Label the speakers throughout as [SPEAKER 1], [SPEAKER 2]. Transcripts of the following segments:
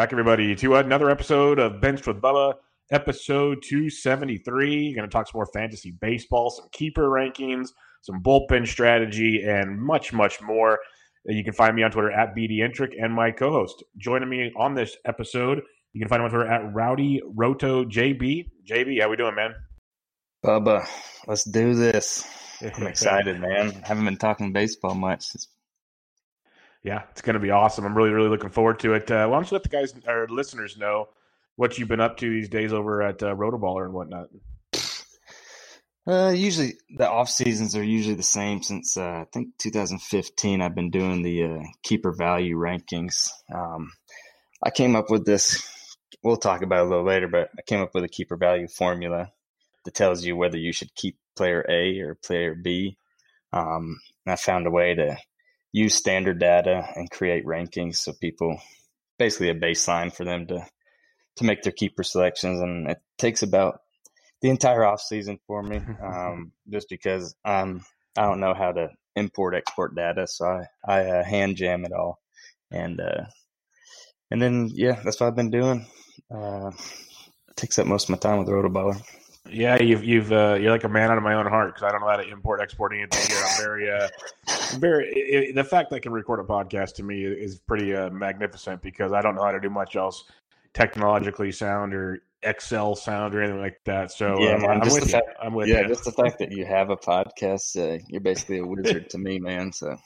[SPEAKER 1] Back, everybody, to another episode of Benched with Bubba, episode 273. Going to talk some more fantasy baseball, some keeper rankings, some bullpen strategy, and much, much more. Uh, you can find me on Twitter at BDentric and my co host. Joining me on this episode, you can find him on Twitter at Rowdy Roto JB. JB, how we doing, man?
[SPEAKER 2] Bubba, let's do this. I'm excited, man. Haven't been talking baseball much. It's
[SPEAKER 1] yeah, it's going to be awesome. I'm really, really looking forward to it. Uh, why don't you let the guys, our listeners, know what you've been up to these days over at uh, Rotoballer and whatnot?
[SPEAKER 2] Uh, usually the off seasons are usually the same since uh, I think 2015. I've been doing the uh, keeper value rankings. Um, I came up with this. We'll talk about it a little later, but I came up with a keeper value formula that tells you whether you should keep player A or player B. Um, I found a way to use standard data and create rankings so people basically a baseline for them to to make their keeper selections. And it takes about the entire off season for me um, just because um, I don't know how to import export data. So I, I uh, hand jam it all. And uh, and then yeah that's what I've been doing. Uh, takes up most of my time with Rotoballer.
[SPEAKER 1] Yeah, you've you've uh, you're like a man out of my own heart because I don't know how to import export anything here. I'm very uh, very it, the fact that I can record a podcast to me is pretty uh, magnificent because I don't know how to do much else technologically sound or Excel sound or anything like that. So
[SPEAKER 2] yeah,
[SPEAKER 1] um,
[SPEAKER 2] man,
[SPEAKER 1] I'm, with
[SPEAKER 2] fact,
[SPEAKER 1] I'm with
[SPEAKER 2] yeah,
[SPEAKER 1] you.
[SPEAKER 2] just the fact that you have a podcast, uh, you're basically a wizard to me, man. So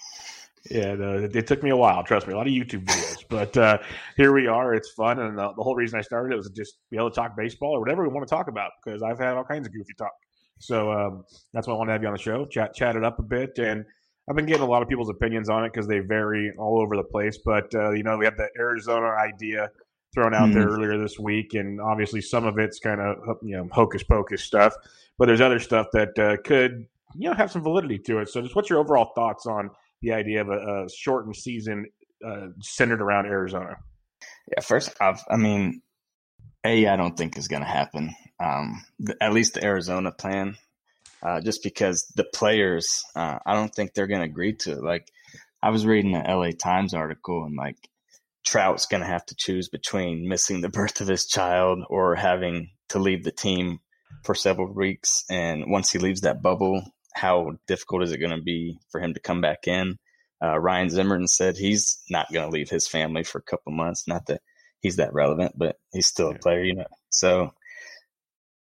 [SPEAKER 1] yeah, the, it took me a while. Trust me, a lot of YouTube videos, but uh, here we are. It's fun, and the, the, whole reason I started it was just be able to talk baseball or whatever we want to talk about because I've had all kinds of goofy talk. So um, that's why I want to have you on the show, chat chat it up a bit, and I've been getting a lot of people's opinions on it because they vary all over the place. But uh, you know, we had the Arizona idea thrown out mm-hmm. there earlier this week, and obviously some of it's kind of you know hocus pocus stuff, but there's other stuff that uh, could you know have some validity to it. So, just what's your overall thoughts on the idea of a, a shortened season uh, centered around Arizona?
[SPEAKER 2] Yeah, first off, I mean, a I don't think is going to happen. Um, the, at least the Arizona plan, uh, just because the players, uh, I don't think they're going to agree to it. Like, I was reading the LA Times article, and like Trout's going to have to choose between missing the birth of his child or having to leave the team for several weeks. And once he leaves that bubble, how difficult is it going to be for him to come back in? Uh, Ryan Zimmerman said he's not going to leave his family for a couple months. Not that he's that relevant, but he's still a player, you know. So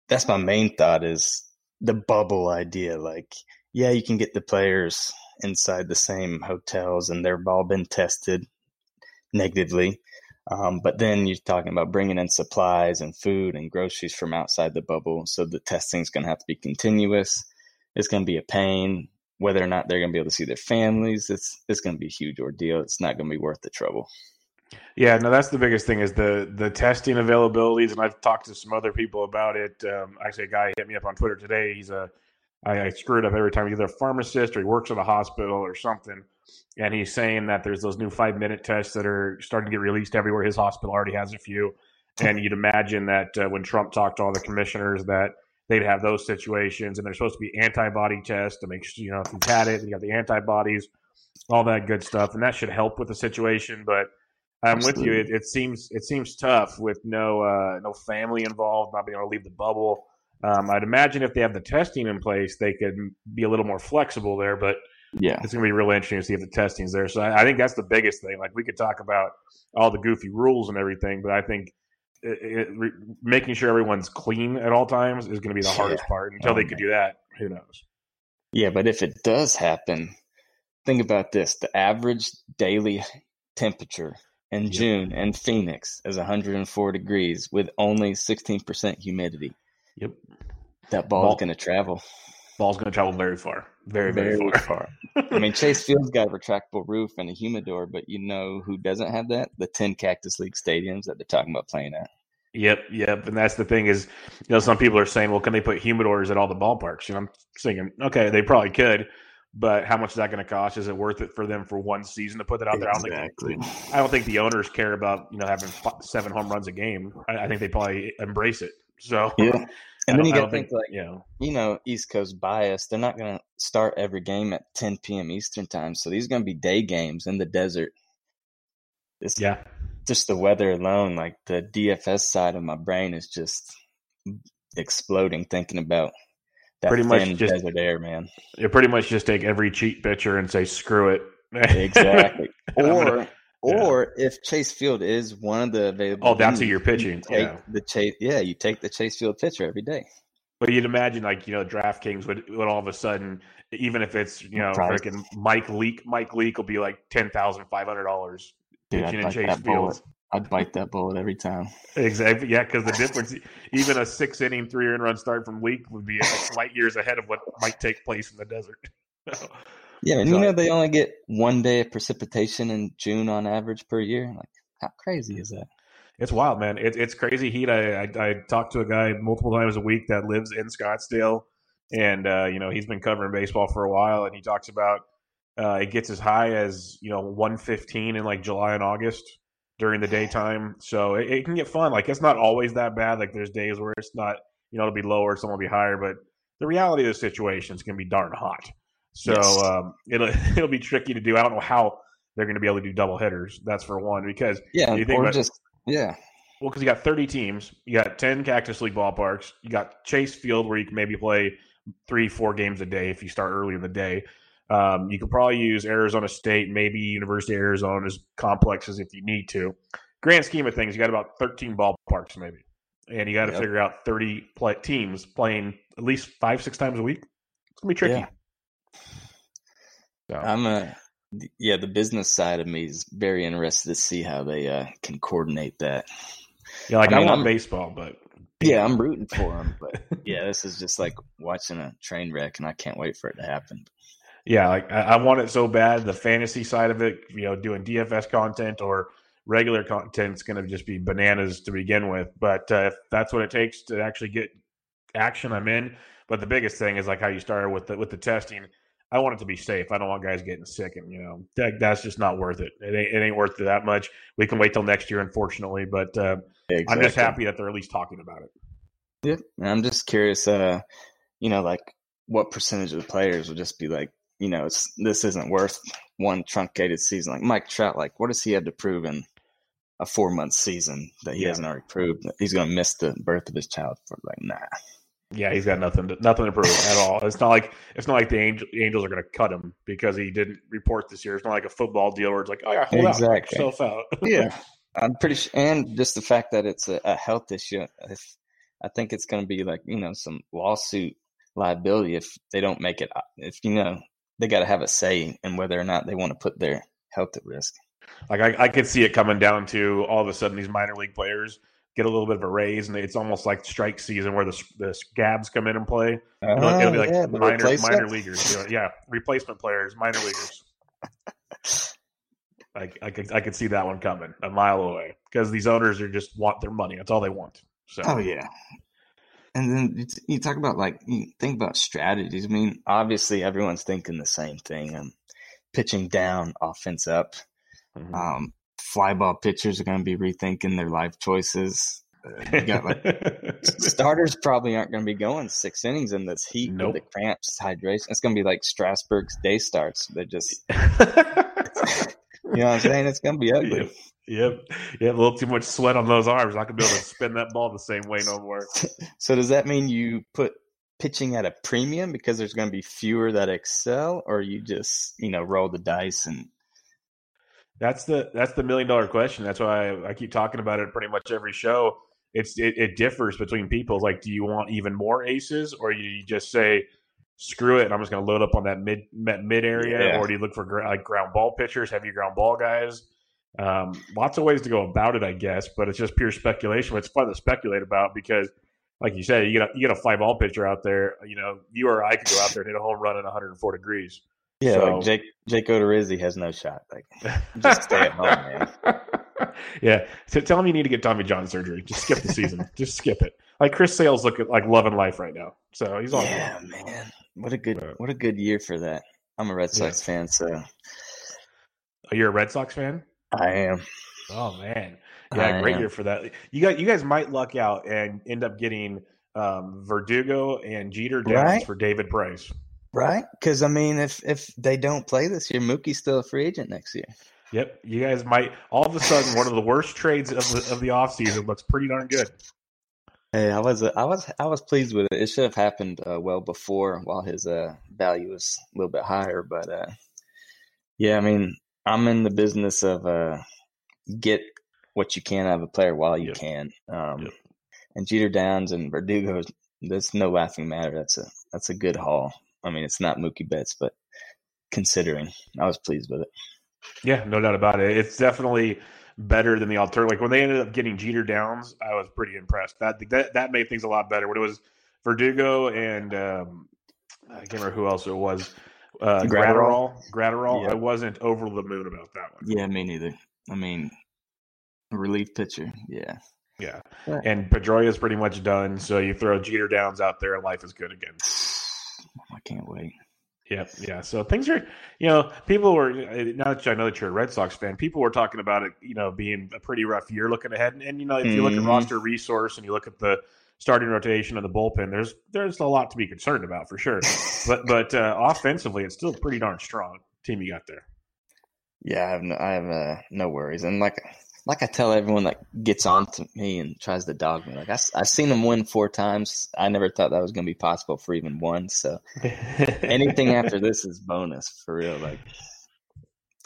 [SPEAKER 2] that's my main thought is the bubble idea. Like, yeah, you can get the players inside the same hotels and they've all been tested negatively. Um, but then you're talking about bringing in supplies and food and groceries from outside the bubble. So the testing is going to have to be continuous. It's going to be a pain. Whether or not they're going to be able to see their families, it's it's going to be a huge ordeal. It's not going to be worth the trouble.
[SPEAKER 1] Yeah, no, that's the biggest thing is the the testing availabilities, and I've talked to some other people about it. Um, actually, a guy hit me up on Twitter today. He's a I, I screw it up every time. He's either a pharmacist or he works at a hospital or something, and he's saying that there's those new five minute tests that are starting to get released everywhere. His hospital already has a few, and you'd imagine that uh, when Trump talked to all the commissioners that they'd have those situations, and there's supposed to be antibody tests to make sure you know if you've had it, and you got the antibodies, all that good stuff, and that should help with the situation, but I'm Absolutely. with you. It, it, seems it seems tough with no uh, no family involved, not being able to leave the bubble. Um, I'd imagine if they have the testing in place, they could be a little more flexible there. But
[SPEAKER 2] yeah,
[SPEAKER 1] it's going to be really interesting to see if the testing's there. So I, I, think that's the biggest thing. Like we could talk about all the goofy rules and everything, but I think it, it, re, making sure everyone's clean at all times is going to be the yeah. hardest part. Until oh, they could do that, who knows?
[SPEAKER 2] Yeah, but if it does happen, think about this: the average daily temperature in yep. June in Phoenix is 104 degrees with only 16% humidity.
[SPEAKER 1] Yep.
[SPEAKER 2] That ball's Ball, going to travel.
[SPEAKER 1] Ball's going to travel very far. Very, very, very far. far.
[SPEAKER 2] I mean, Chase Field's got a retractable roof and a humidor, but you know who doesn't have that? The 10 Cactus League stadiums that they're talking about playing at.
[SPEAKER 1] Yep, yep. And that's the thing is, you know, some people are saying, well, can they put humidors at all the ballparks? You know, I'm thinking, okay, they probably could but how much is that going to cost? Is it worth it for them for one season to put that out there? Exactly. I don't think I don't think the owners care about you know having seven home runs a game. I, I think they probably embrace it. So
[SPEAKER 2] yeah, and then you got to think, think, like you know, you know, East Coast bias. They're not going to start every game at 10 p.m. Eastern time, so these are going to be day games in the desert.
[SPEAKER 1] It's, yeah,
[SPEAKER 2] just the weather alone, like the DFS side of my brain is just exploding thinking about
[SPEAKER 1] pretty much just
[SPEAKER 2] desert air, man.
[SPEAKER 1] You pretty much just take every cheat pitcher and say screw it.
[SPEAKER 2] exactly. or gonna, or yeah. if Chase Field is one of the available,
[SPEAKER 1] oh, that's who you're pitching.
[SPEAKER 2] You take
[SPEAKER 1] yeah.
[SPEAKER 2] the chase. Yeah, you take the Chase Field pitcher every day.
[SPEAKER 1] But you'd imagine, like you know, DraftKings would, would all of a sudden, even if it's you know, freaking Mike Leake, Mike Leake will be like ten thousand five hundred dollars pitching in Chase Field.
[SPEAKER 2] I'd bite that bullet every time.
[SPEAKER 1] Exactly. Yeah, because the difference, even a six inning, three run start from Leake would be like light years ahead of what might take place in the desert.
[SPEAKER 2] yeah, and you know they only get one day of precipitation in June on average per year. Like, how crazy is that?
[SPEAKER 1] It's wild, man. It, it's crazy heat. I, I I talked to a guy multiple times a week that lives in Scottsdale, and uh, you know he's been covering baseball for a while, and he talks about uh, it gets as high as you know 115 in like July and August during the daytime. So it, it, can get fun. Like it's not always that bad. Like there's days where it's not, you know, it'll be lower, some will be higher, but the reality of the situation is going to be darn hot. So yes. um, it'll it'll be tricky to do. I don't know how they're going to be able to do double hitters. That's for one because
[SPEAKER 2] yeah, you think about, just yeah.
[SPEAKER 1] Well, because you got 30 teams, you got 10 Cactus League ballparks, you got Chase Field where you can maybe play three, four games a day if you start early in the day. Um, you could probably use Arizona State, maybe University of Arizona's complexes if you need to. Grand scheme of things, you got about 13 ballparks maybe, and you got to yep. figure out 30 play- teams playing at least five, six times a week. It's gonna be tricky.
[SPEAKER 2] Yeah. So. I'm a yeah. The business side of me is very interested to see how they uh, can coordinate that.
[SPEAKER 1] Yeah, like I, mean, I want I'm, baseball, but
[SPEAKER 2] yeah, I'm rooting for them. But yeah, this is just like watching a train wreck, and I can't wait for it to happen
[SPEAKER 1] yeah, like I, I, want it so bad. The fantasy side of it, you know, doing DFS content or regular content is going to just be bananas to begin with. But uh, if that's what it takes to actually get action, I'm in. But the biggest thing is like how you started with the with the testing. I want it to be safe. I don't want guys getting sick, and you know that, that's just not worth it. It ain't, it ain't worth it that much. We can wait till next year, unfortunately. But uh, exactly. I'm just happy that they're at least talking about it.
[SPEAKER 2] Yeah, I'm just curious. Uh, you know, like what percentage of the players will just be like, you know, it's this isn't worth one truncated season. Like Mike Trout, like what does he have to prove in a four month season that he yeah. hasn't already proved? That he's going to miss the birth of his child for like nah.
[SPEAKER 1] Yeah, he's got nothing to nothing to prove at all. It's not like it's not like the Angel, Angels are going to cut him because he didn't report this year. It's not like a football deal where it's like, oh yeah, hold exactly. out, yourself out.
[SPEAKER 2] yeah, I'm pretty sure, and just the fact that it's a, a health issue. If I think it's going to be like you know some lawsuit liability if they don't make it. If you know they got to have a say in whether or not they want to put their health at risk.
[SPEAKER 1] Like I, I could see it coming down to all of a sudden these minor league players get a little bit of a raise, and it's almost like strike season where the the scabs come in and play. It'll, it'll be like
[SPEAKER 2] Uh-huh, yeah,
[SPEAKER 1] minor minor leaguers. You know, yeah, replacement players, minor leaguers. Like I could I could see that one coming a mile away because these owners are just want their money. That's all they want. So
[SPEAKER 2] Oh yeah. And then you, talk about like you think about strategies. I mean, obviously everyone's thinking the same thing. Um, pitching down, offense up.
[SPEAKER 1] Mhm.
[SPEAKER 2] Um, fly ball pitchers are going to be rethinking their life choices. Uh, got like starters probably aren't going to be going six innings in this heat
[SPEAKER 1] Nope.
[SPEAKER 2] with the cramps, hydration. It's going to be like Strasburg's day starts. They're just, you know what I'm saying? It's going to be ugly.
[SPEAKER 1] Yep. Yep. A little too much sweat on those arms. Not gonna be able to spin that ball the same way no more.
[SPEAKER 2] So does that mean you put pitching at a premium because there's going to be fewer that excel, or you just you know roll the dice and
[SPEAKER 1] That's the that's the million dollar question. That's why I, I keep talking about it pretty much every show. It's it, it differs between people. Like, do you want even more aces, or you just say, "Screw it," and I'm just going to load up on that mid mid, mid area,
[SPEAKER 2] Yeah.
[SPEAKER 1] or do you look for gr- like ground ball pitchers, heavy ground ball guys? Um, lots of ways to go about it, I guess, but it's just pure speculation. But it's fun to speculate about because, like you said, you get a, you get a fly ball pitcher out there. You know, you or I could go out there and hit a home run at 104 degrees.
[SPEAKER 2] Yeah,
[SPEAKER 1] So-
[SPEAKER 2] like Jake Jake Odorizzi has no shot. Like Just stay at home, man.
[SPEAKER 1] yeah. So tell him you need to get Tommy John surgery. Just skip the season. Just skip it. Like Chris Sale's looking like loving life right now. So he's all
[SPEAKER 2] yeah, man, what a good
[SPEAKER 1] Right.
[SPEAKER 2] what a good year for that. I'm a Red
[SPEAKER 1] Yeah.
[SPEAKER 2] Sox fan, so
[SPEAKER 1] good. Oh, you're a Red Sox fan?
[SPEAKER 2] I am.
[SPEAKER 1] Oh man. Yeah,
[SPEAKER 2] I
[SPEAKER 1] great
[SPEAKER 2] am.
[SPEAKER 1] year for that. You got you guys might luck out and end up getting um, Verdugo and Jeter Downs
[SPEAKER 2] Right.
[SPEAKER 1] for David Price.
[SPEAKER 2] Right? Because I mean, if if they don't play this year, Mookie's still a free agent next year.
[SPEAKER 1] Yep. You guys might all of a sudden one of the worst trades of the, of the offseason looks pretty darn good.
[SPEAKER 2] Hey, I was uh, I was I was pleased with it. It should have happened uh, well before, while his uh, value was a little bit higher. But uh, yeah, I mean, I'm in the business of uh, get what you can out of a player while you
[SPEAKER 1] Yep.
[SPEAKER 2] can. Um,
[SPEAKER 1] Yep.
[SPEAKER 2] And Jeter Downs and Verdugo, that's no laughing matter. That's a that's a good haul. I mean, it's not Mookie Betts, but considering, I was pleased with it.
[SPEAKER 1] Yeah, no doubt about it. It's definitely better than the alternative. Like when they ended up getting Jeter Downs, I was pretty impressed. That that that made things a lot better. When it was Verdugo and um, I can't remember who else it was. Uh, Graterol? Graterol.
[SPEAKER 2] Yeah.
[SPEAKER 1] I wasn't over the moon about that one.
[SPEAKER 2] Yeah, me neither. I mean, a relief pitcher. Yeah.
[SPEAKER 1] Yeah,
[SPEAKER 2] Yeah.
[SPEAKER 1] and is pretty much done. So you throw Jeter Downs out there, and life is good again.
[SPEAKER 2] I can't wait.
[SPEAKER 1] Yep. Yeah. So things are, you know, people were, now that I know that you're a Red Sox fan, people were talking about it, you know, being a pretty rough year looking ahead. And, and you know, if you look at
[SPEAKER 2] Mhm.
[SPEAKER 1] roster resource and you look at the starting rotation and the bullpen, there's, there's a lot to be concerned about for sure. But, but uh, offensively, it's still pretty darn strong team you got there.
[SPEAKER 2] Yeah, I have no, I have uh, no worries, and like like I tell everyone that gets on to me and tries to dog me, like I, have seen them win four times. I never thought that was going to be possible for even one. So anything after this is bonus for real. Like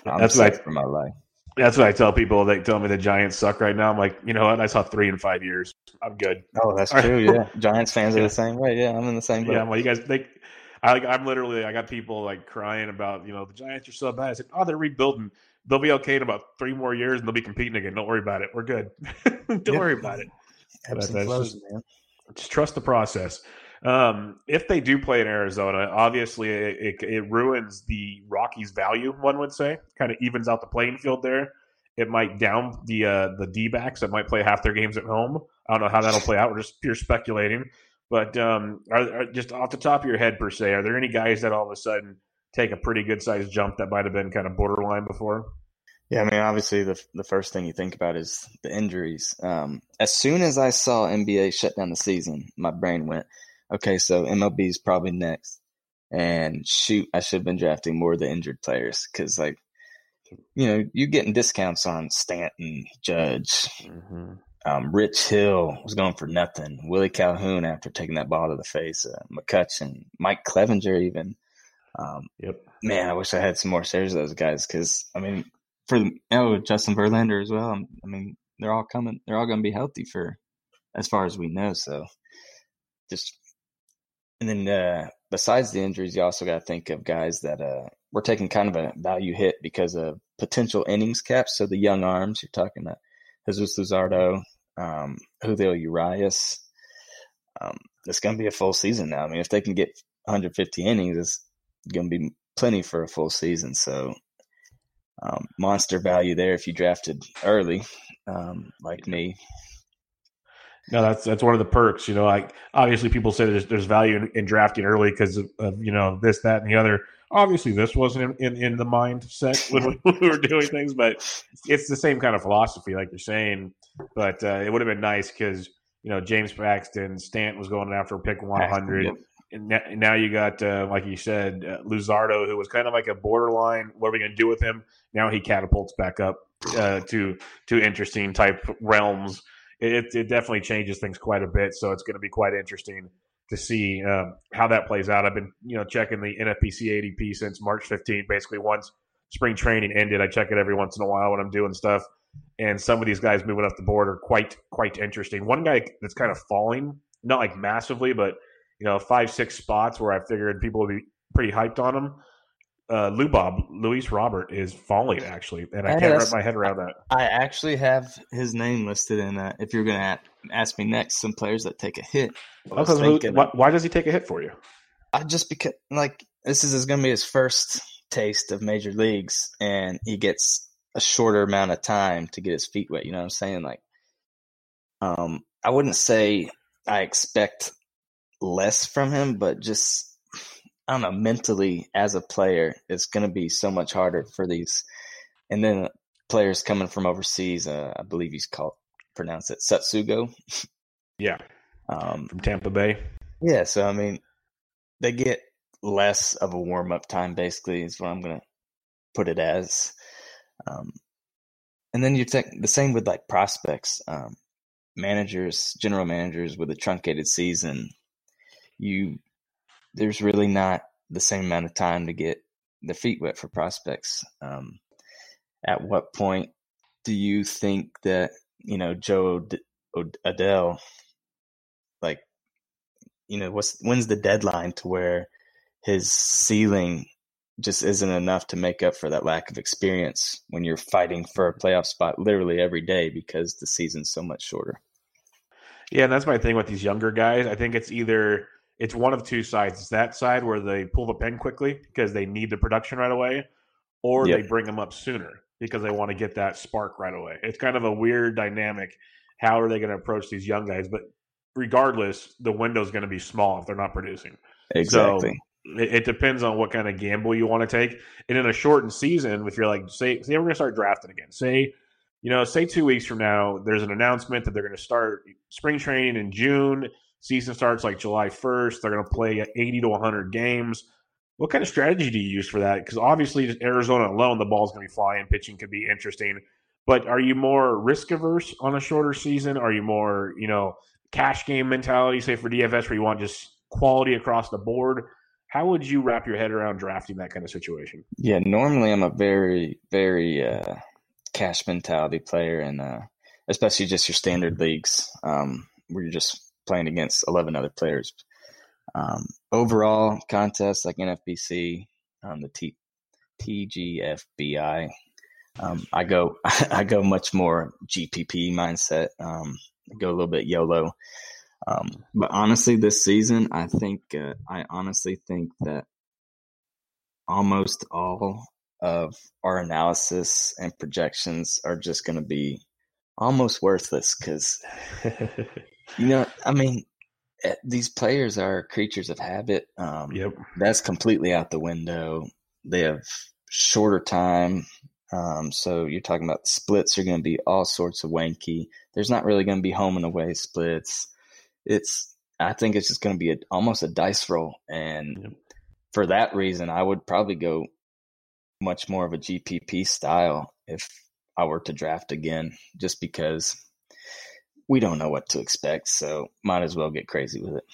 [SPEAKER 2] I'm
[SPEAKER 1] That's right.
[SPEAKER 2] for my life.
[SPEAKER 1] That's what I tell people. They tell me the Giants suck right now. I'm like, you know what? I saw three in five years. I'm good.
[SPEAKER 2] Oh, that's
[SPEAKER 1] All right.
[SPEAKER 2] true. Yeah, Giants fans are the same way. Yeah, I'm in the same boat.
[SPEAKER 1] Yeah, well, you guys, they, I, I'm literally, I got people like crying about, you know, the Giants are so bad. I said, oh, they're rebuilding. They'll be okay in about three more years, and they'll be competing again. Don't worry about it. We're good. Don't
[SPEAKER 2] Yep.
[SPEAKER 1] worry about it.
[SPEAKER 2] Ebbs
[SPEAKER 1] that's
[SPEAKER 2] flows,
[SPEAKER 1] just-
[SPEAKER 2] man.
[SPEAKER 1] Just trust the process. Um, if they do play in Arizona, obviously it, it, it ruins the Rockies' value. One would say, kind of evens out the playing field there. It might down the uh, the D backs that might play half their games at home. I don't know how that'll play out. We're just pure speculating. But um, are, are just off the top of your head per se, are there any guys that all of a sudden take a pretty good sized jump that might have been kind of borderline before?
[SPEAKER 2] Yeah, I mean, obviously, the the first thing you think about is the injuries. Um, as soon as I saw NBA shut down the season, my brain went, okay, so MLB is probably next. And shoot, I should have been drafting more of the injured players because, like, you know, you're getting discounts on Stanton, Judge, um, Rich Hill was going for nothing. Willie Calhoun after taking that ball to the face, uh, McCutchen, Mike Clevinger, even. Um,
[SPEAKER 1] Yep.
[SPEAKER 2] man, I wish I had some more shares of those guys because I mean, for the, oh Justin Verlander as well. um, I mean, they're all coming. They're all going to be healthy for as far as we know. So, just and then uh, besides the injuries, you also got to think of guys that uh, we're taking kind of a value hit because of potential innings caps. So the young arms, you're talking about Jesus Luzardo, um, Julio Urias. Um, it's going to be a full season now. I mean, if they can get 150 innings, it's going to be plenty for a full season. So um, monster value there if you drafted early, um, like me.
[SPEAKER 1] No, that's that's one of the perks. You know, like obviously people say there's there's value in, in drafting early because of, of, you know this, that, and the other. Obviously, this wasn't in, in, in the mindset when we, we, were doing things, but it's the same kind of philosophy, like you're saying. But uh, it would have been nice because you know James Paxton, Stanton was going after pick 100. Yep. And now you got, uh, like you said, uh, Luzardo, who was kind of like a borderline. What are we going to do with him? Now he catapults back up uh, to to interesting type realms it, it definitely changes things quite a bit. So it's going to be quite interesting to see um, how that plays out. I've been you know checking the NFBC ADP since March 15th. Basically, once spring training ended, I check it every once in a while when I'm doing stuff. And some of these guys moving up the board are quite quite interesting. One guy that's kind of falling, not like massively, but you know five six spots where I figured people would be pretty hyped on him uh, Lubob, Luis Robert is falling actually, and I can't wrap my head around that.
[SPEAKER 2] I actually have his name listed in. Uh, if you're going to ask me next, some players that take a hit.
[SPEAKER 1] why, why, does he take a hit for you?
[SPEAKER 2] I just because like this is going to be his first taste of major leagues, and he gets a shorter amount of time to get his feet wet. You know what I'm saying? Like, um, I wouldn't say I expect less from him, but just I don't know, mentally as a player, it's going to be so much harder for these. And then players coming from overseas, uh, I believe he's called, pronounce it Tsutsugo.
[SPEAKER 1] Yeah. Um, from Tampa Bay.
[SPEAKER 2] Yeah. So, I mean, they get less of a warm up time, basically, is what I'm going to put it as. Um, and then you think the same with like prospects, um, managers, general managers with a truncated season. You there's really not the same amount of time to get the feet wet for prospects. Um, at what point do you think that you know Jo Adell, like, you know, what's when's the deadline to where his ceiling just isn't enough to make up for that lack of experience when you're fighting for a playoff spot literally every day because the season's so much shorter.
[SPEAKER 1] Yeah, and that's my thing with these younger guys. I think it's either it's one of two sides. It's that side where they pull the pen quickly because they need the production right away, or yep. they bring them up sooner because they want to get that spark right away. It's kind of a weird dynamic. How are they going to approach these young guys? But regardless, the window is going to be small if they're not producing.
[SPEAKER 2] Exactly.
[SPEAKER 1] So it, it, depends on what kind of gamble you want to take. And in a shortened season, if you're like, say, say we're going to start drafting again, say, you know, say two weeks from now, there's an announcement that they're going to start spring training in June Season starts like July 1st. They're going to play 80 to 100 games. What kind of strategy do you use for that? Because obviously, Arizona alone, the ball's going to be flying. Pitching could be interesting. But are you more risk averse on a shorter season? Are you more, you know, cash game mentality, say for DFS, where you want just quality across the board? How would you wrap your head around drafting that kind of situation?
[SPEAKER 2] Yeah, normally I'm a very, very uh, cash mentality player, and uh, especially just your standard leagues um, where you're just playing against 11 other players. Um, overall contests like NFBC, um, the T- TGFBI, um, I go I go much more GPP mindset. Um, I go a little bit YOLO. Um, but honestly, this season, I think uh, I honestly think that almost all of our analysis and projections are just going to be almost worthless because You know, I mean, eh, these players are creatures of habit. Um, yep. That's completely out the window. They have shorter time. Um, so you're talking about splits are going to be all sorts of wanky. There's not really going to be home and away splits. It's, I think it's just going to be a, almost a dice roll. And yep. for that reason, I would probably go much more of a GPP style if I were to draft again, just because we don't know what to expect, so might as well get crazy with it.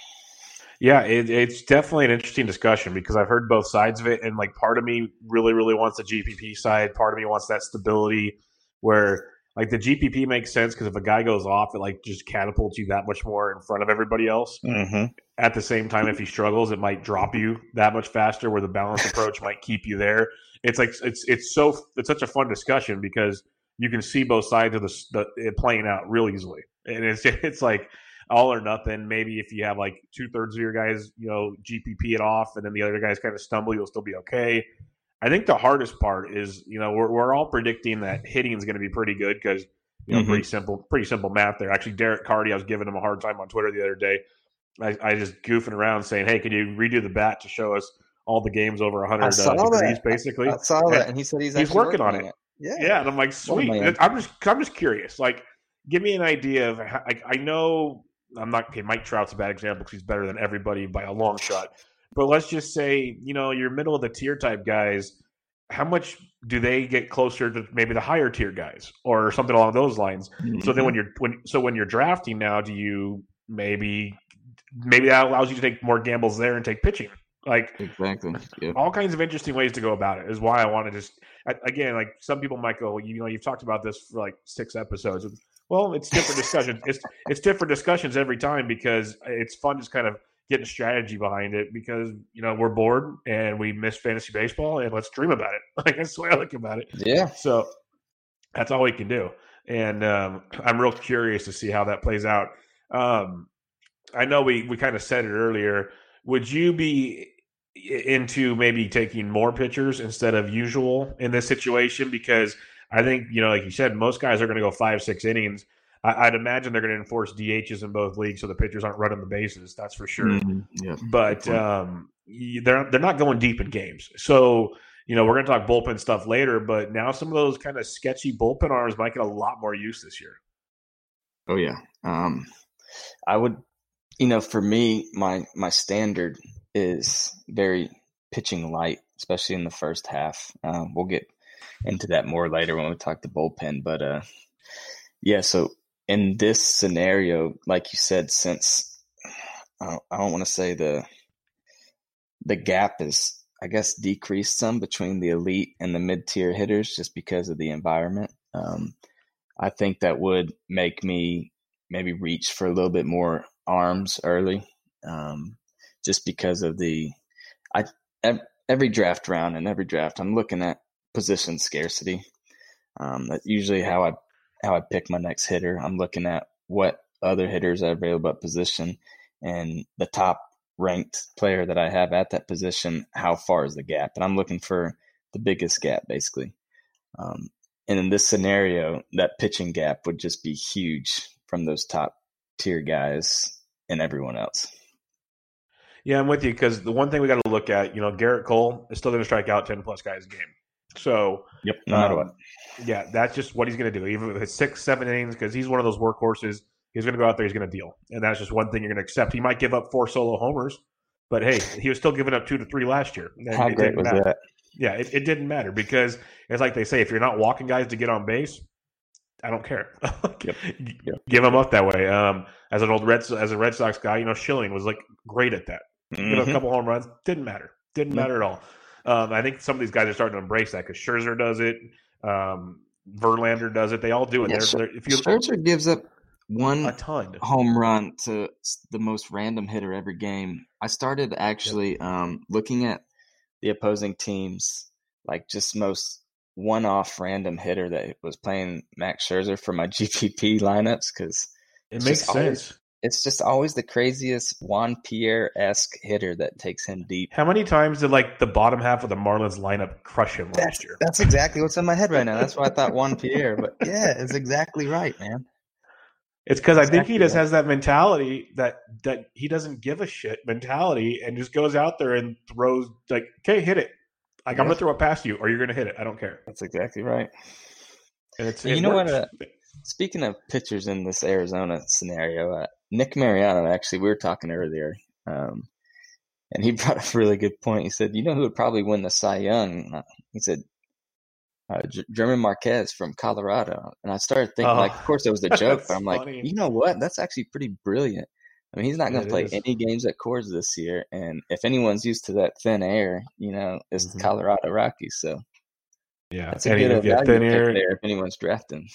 [SPEAKER 1] Yeah, it, it's definitely an interesting discussion because I've heard both sides of it, and like part of me really, really wants the GPP side. Part of me wants that stability where like the GPP makes sense because if a guy goes off, it like just catapults you that much more in front of everybody else.
[SPEAKER 2] Mm-hmm.
[SPEAKER 1] At the same time, if he struggles, it might drop you that much faster. Where the balanced approach might keep you there. It's like it's it's so it's such a fun discussion because you can see both sides of the, the it playing out real easily, and it's it's like all or nothing. Maybe if you have like two thirds of your guys, you know, GPP it off, and then the other guys kind of stumble, you'll still be okay. I think the hardest part is, you know, we're, we're all predicting that hitting is going to be pretty good because, you know,
[SPEAKER 2] Mhm.
[SPEAKER 1] pretty simple, pretty simple math there. Actually, Derek Carty, I was giving him a hard time on Twitter the other day. I, I just goofing around saying, "Hey, can you redo the bat to show us all the games over 100
[SPEAKER 2] I
[SPEAKER 1] uh, degrees?" Basically,
[SPEAKER 2] I saw that, and he said he's
[SPEAKER 1] he's
[SPEAKER 2] actually
[SPEAKER 1] working on it.
[SPEAKER 2] Yeah.
[SPEAKER 1] yeah, and I'm like, sweet. I'm just, I'm just curious. Like, give me an idea of. How, like, I know I'm not. Okay, Mike Trout's a bad example because he's better than everybody by a long shot. But let's just say, you know, your middle of the tier type guys. How much do they get closer to maybe the higher tier guys or something along those lines? So then when mm-hmm. you're when so when you're drafting now, do you maybe maybe that allows you to take more gambles there and take pitching? Like
[SPEAKER 2] exactly. Yeah.
[SPEAKER 1] all kinds of interesting ways to go about it is why I want to just again like some people might go you know you've talked about this for like six episodes well it's different discussions it's it's different discussions every time because it's fun just kind of getting strategy behind it because you know we're bored and we miss fantasy baseball and let's dream about it like that's the way I look about it
[SPEAKER 2] Yeah.
[SPEAKER 1] so that's all we can do. And um, I'm real curious to see how that plays out. Um, I know we, we kind of said it earlier. Would you be into maybe taking more pitchers instead of usual in this situation? Because I think, you know, like you said, most guys are going to go five, six innings. I, I'd imagine they're going to enforce DHs in both leagues so the pitchers aren't running the bases. That's for sure
[SPEAKER 2] Mhm. Yeah.
[SPEAKER 1] but um, they're they're not going deep in games. So you know we're going to talk bullpen stuff later, but now some of those kind of sketchy bullpen arms might get a lot more use this year.
[SPEAKER 2] Oh yeah. Um, I would, you know, for me, my my standard is very pitching light, especially in the first half. Uh, we'll get into that more later when we talk the bullpen, but uh, yeah. So in this scenario, like you said, since I don't, don't want to say the the gap is, I guess, decreased some between the elite and the mid tier hitters just because of the environment. Um, I think that would make me maybe reach for a little bit more arms early, um, just because of the I every draft round and every draft I'm looking at position scarcity. Um, that's usually how I how I pick my next hitter. I'm looking at what other hitters are available at position and the top ranked player that I have at that position. How far is the gap? And I'm looking for the biggest gap, basically. Um, and in this scenario, that pitching gap would just be huge from those top tier guys and everyone else.
[SPEAKER 1] Yeah, I'm with you because the one thing we got to look at, you know, Gerrit Cole is still going to strike out ten plus guys a game. So
[SPEAKER 2] Yep. No matter
[SPEAKER 1] um,
[SPEAKER 2] what.
[SPEAKER 1] yeah, that's just what he's going to do. Even if it's six, seven innings, because he's one of those workhorses. He's going to go out there. He's going to deal, and that's just one thing you're going to accept. He might give up four solo homers, but hey, he was still giving up two to three last year.
[SPEAKER 2] How great was
[SPEAKER 1] matter.
[SPEAKER 2] that?
[SPEAKER 1] Yeah, it, it didn't matter because it's like they say, if you're not walking guys to get on base, I don't care.
[SPEAKER 2] Yep. Yep.
[SPEAKER 1] Give them up that way. Um, as an old Red as a Red Sox guy, you know, Schilling was like great at that. You know, a
[SPEAKER 2] Mhm.
[SPEAKER 1] couple home runs didn't matter. Didn't
[SPEAKER 2] Yep.
[SPEAKER 1] matter at all. Um, I think some of these guys are starting to embrace that because Scherzer does it. Um, Verlander does it. They all do it.
[SPEAKER 2] Yeah,
[SPEAKER 1] they're,
[SPEAKER 2] Scher-
[SPEAKER 1] they're, if you
[SPEAKER 2] Scherzer gives up one
[SPEAKER 1] a ton.
[SPEAKER 2] home run to the most random hitter every game. I started actually um, looking at the opposing teams, like just most one-off random hitter that was playing Max Scherzer for my GPP lineups because
[SPEAKER 1] It makes
[SPEAKER 2] just always-
[SPEAKER 1] sense.
[SPEAKER 2] It's just always the craziest Juan Pierre esque hitter that takes him deep.
[SPEAKER 1] How many times did like the bottom half of the Marlins lineup crush him last year?
[SPEAKER 2] that's exactly what's in my head right now. That's why I thought Juan Pierre, but yeah, it's exactly right, man.
[SPEAKER 1] It's because I think he just
[SPEAKER 2] right.
[SPEAKER 1] has that mentality that that he doesn't give a shit mentality and just goes out there and throws like, okay, hit it. Like I'm gonna throw it past you, or you're gonna hit it. I don't care.
[SPEAKER 2] That's exactly right.
[SPEAKER 1] And it's
[SPEAKER 2] And
[SPEAKER 1] it
[SPEAKER 2] you know what,
[SPEAKER 1] works.
[SPEAKER 2] Speaking of pitchers in this Arizona scenario, uh, Nick Mariano, actually, we were talking earlier, um, and he brought up a really good point. He said, You know who would probably win the Cy Young? He said, uh, J- German Marquez from Colorado. And I started thinking,
[SPEAKER 1] Oh,
[SPEAKER 2] like, of course, it was a joke, but I'm like,
[SPEAKER 1] funny.
[SPEAKER 2] you know what? That's actually pretty brilliant. I mean, he's not going to play
[SPEAKER 1] is.
[SPEAKER 2] any games at Coors this year. And if anyone's used to that thin air, you know, it's
[SPEAKER 1] Mhm.
[SPEAKER 2] the Colorado Rockies. So
[SPEAKER 1] Yeah,
[SPEAKER 2] That's a good
[SPEAKER 1] you get
[SPEAKER 2] thin air there if anyone's drafting.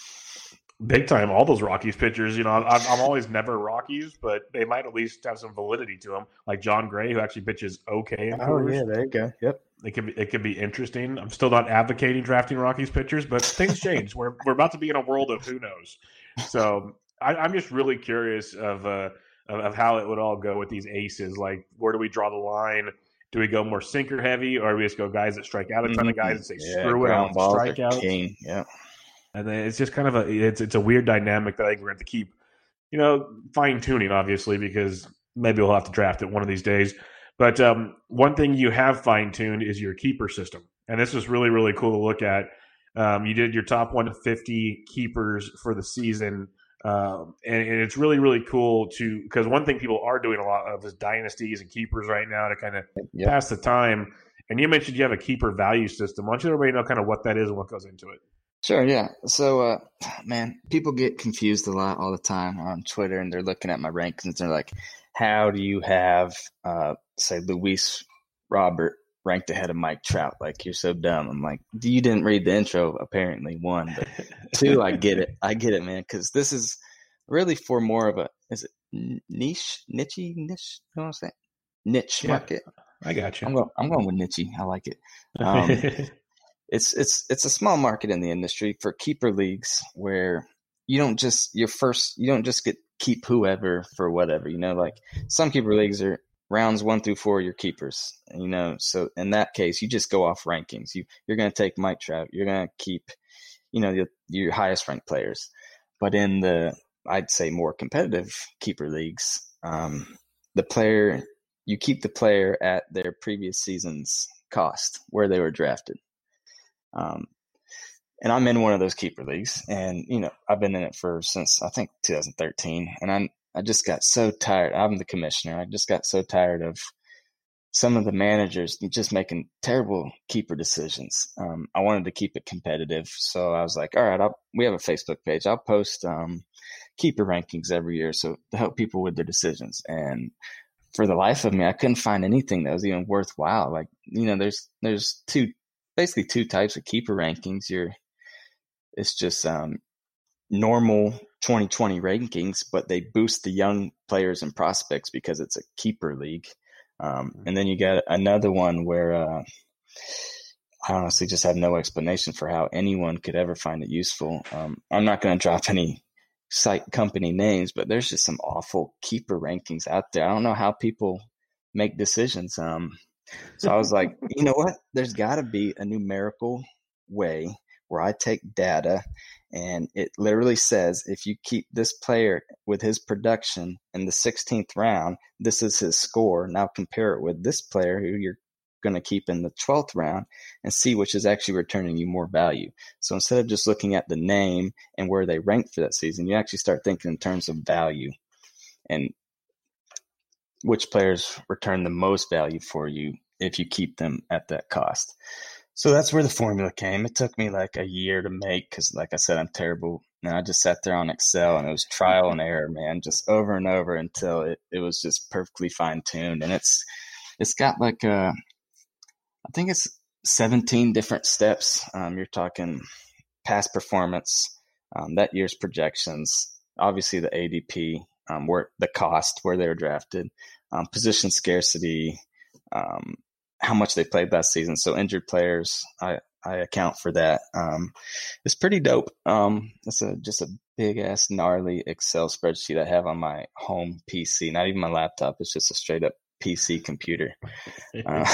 [SPEAKER 1] Big time, all those Rockies pitchers. You know, I'm, I'm always never Rockies, but they might at least have some validity to them. Like Jon Gray, who actually pitches okay.
[SPEAKER 2] In oh yeah, there you go. Yep.
[SPEAKER 1] It could be it could be interesting. I'm still not advocating drafting Rockies pitchers, but things change. we're we're about to be in a world of who knows. So I, am just really curious of uh of, of, how it would all go with these aces. Like, where do we draw the line? Do we go more sinker heavy, or do we just go guys that strike out a ton mm-hmm. of guys and say yeah, screw it, on strike out?
[SPEAKER 2] Yeah.
[SPEAKER 1] And then it's just kind of a it's it's a weird dynamic that I think we're going to have to keep, you know, fine tuning obviously because maybe we'll have to draft it one of these days. But um, one thing you have fine tuned is your keeper system, and this was really really cool to look at. Um, you did your top 150 keepers for the season, um, and, and, it's really really cool to because one thing people are doing a lot of is dynasties and keepers right now to kind of yep. pass the time. And you mentioned you have a keeper value system. Why don't you everybody know kind of what that is and what goes into it?
[SPEAKER 2] Sure, yeah. So, uh, man, people get confused a lot all the time on Twitter, and they're looking at my rankings. And they're like, "How do you have, uh, say, Luis Robert ranked ahead of Mike Trout? Like, you're so dumb." I'm like, "You didn't read the intro, apparently." One, but two, I get it. I get it, man, because this is really for more of a is it niche, niche, niche? You know what I'm saying? Niche yeah, market.
[SPEAKER 1] I got you.
[SPEAKER 2] I'm going. I'm going with niche. I like it. Um, it's it's it's a small market in the industry for keeper leagues where you don't just your first you don't just get keep whoever for whatever you know like some keeper leagues are rounds one through four your keepers you know so in that case you just go off rankings. You you're going to take mike trout you're going to keep you know your, your highest ranked players. But in the i'd say more competitive keeper leagues um, the player you keep the player at their previous season's cost where they were drafted um, and I'm in one of those keeper leagues, and you know I've been in it for since I think 2013, and I I just got so tired. I'm the commissioner. I just got so tired of some of the managers just making terrible keeper decisions. Um, I wanted to keep it competitive, so I was like, all right, I'll, we have a Facebook page. I'll post um, keeper rankings every year, so to help people with their decisions. And for the life of me, I couldn't find anything that was even worthwhile. Like you know, there's there's two basically two types of keeper rankings. You're it's just um, normal 2020 rankings, but they boost the young players and prospects because it's a keeper league. Um, mm-hmm. and then you got another one where uh, I honestly just have no explanation for how anyone could ever find it useful. Um, I'm not going to drop any site company names, but there's just some awful keeper rankings out there. I don't know how people make decisions. Um, so I was like, you know what? There's got to be a numerical way where I take data and it literally says if you keep this player with his production in the 16th round, this is his score. Now compare it with this player who you're going to keep in the 12th round and see which is actually returning you more value. So instead of just looking at the name and where they ranked for that season, you actually start thinking in terms of value. And which players return the most value for you if you keep them at that cost. So that's where the formula came. It took me like a year to make because, like I said, I'm terrible. And I just sat there on Excel and it was trial and error, man, just over and over until it, it was just perfectly fine tuned. And it's it's got like a, uh, I think it's 17 different steps. Um, you're talking past performance, um, that year's projections, obviously the ADP, um, where the cost where they were drafted, um, position scarcity, um, how much they played that season. So injured players, I, I account for that. Um, it's pretty dope. Um, it's a just a big ass gnarly Excel spreadsheet I have on my home PC, not even my laptop. It's just a straight up PC computer. Uh,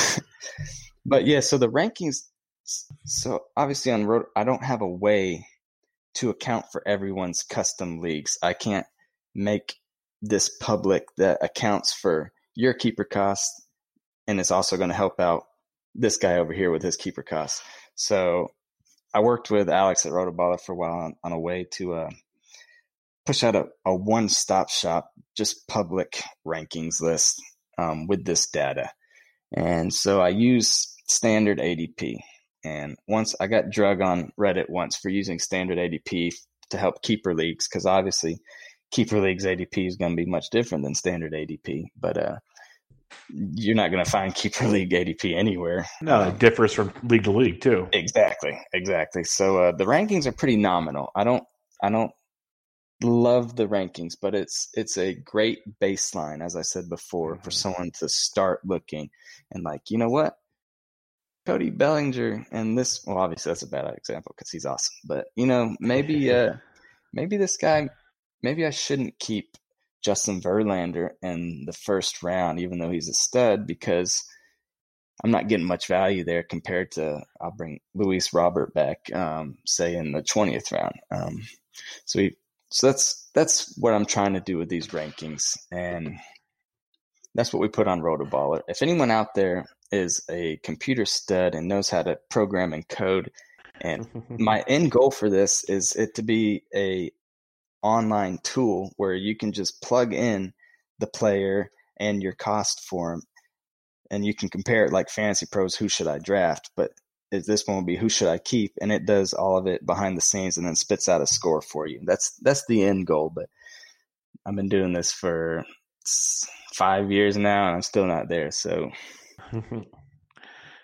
[SPEAKER 2] but yeah, so the rankings. So obviously on road, I don't have a way to account for everyone's custom leagues. I can't make this public that accounts for your keeper costs and it's also going to help out this guy over here with his keeper costs. So I worked with Alex at Rotoballer for a while on, on a way to uh, push out a, a one stop shop, just public rankings list um, with this data. And so I use standard ADP. And once I got drug on Reddit once for using standard ADP to help keeper leagues, because obviously keeper leagues ADP is going to be much different than standard ADP. But uh, you're not going to find keeper league ADP anywhere.
[SPEAKER 1] No, it differs from league to league too.
[SPEAKER 2] Exactly, exactly. So uh, the rankings are pretty nominal. I don't, I don't love the rankings, but it's it's a great baseline, as I said before, for mm-hmm. someone to start looking and like, you know what, Cody Bellinger and this. Well, obviously that's a bad example because he's awesome, but you know maybe uh maybe this guy, maybe I shouldn't keep Justin Verlander in the first round, even though he's a stud, because I'm not getting much value there compared to I'll bring Luis Robert back, um, say in the 20th round. Um, so we, so that's that's what I'm trying to do with these rankings, and that's what we put on Rotoballer. If anyone out there is a computer stud and knows how to program and code, and my end goal for this is it to be a online tool where you can just plug in the player and your cost for and you can compare it like fantasy pros who should i draft? But this one will be who should i keep? And it does all of it behind the scenes and then spits out a score for you. That's that's the end goal but i've been doing this for five years now and i'm still not there so.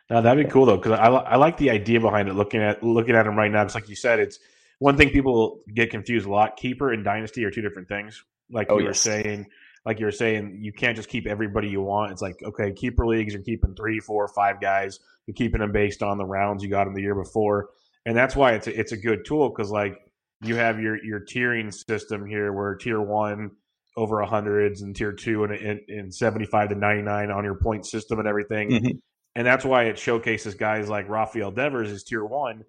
[SPEAKER 1] Now that'd be cool though because I, I like the idea behind it looking at looking at them right now because like you said it's one thing people get confused a lot: keeper and dynasty are two different things. Like oh, you yes. were saying, like you were saying, you can't just keep everybody you want. It's like okay, keeper leagues, you're keeping three, four, five guys. You're keeping them based on the rounds you got them the year before, and that's why it's a, it's a good tool because like you have your your tiering system here where tier one over a hundreds and tier two and, and, and 75 to 99 on your point system and everything. Mm-hmm. And that's why it showcases guys like Rafael Devers is tier one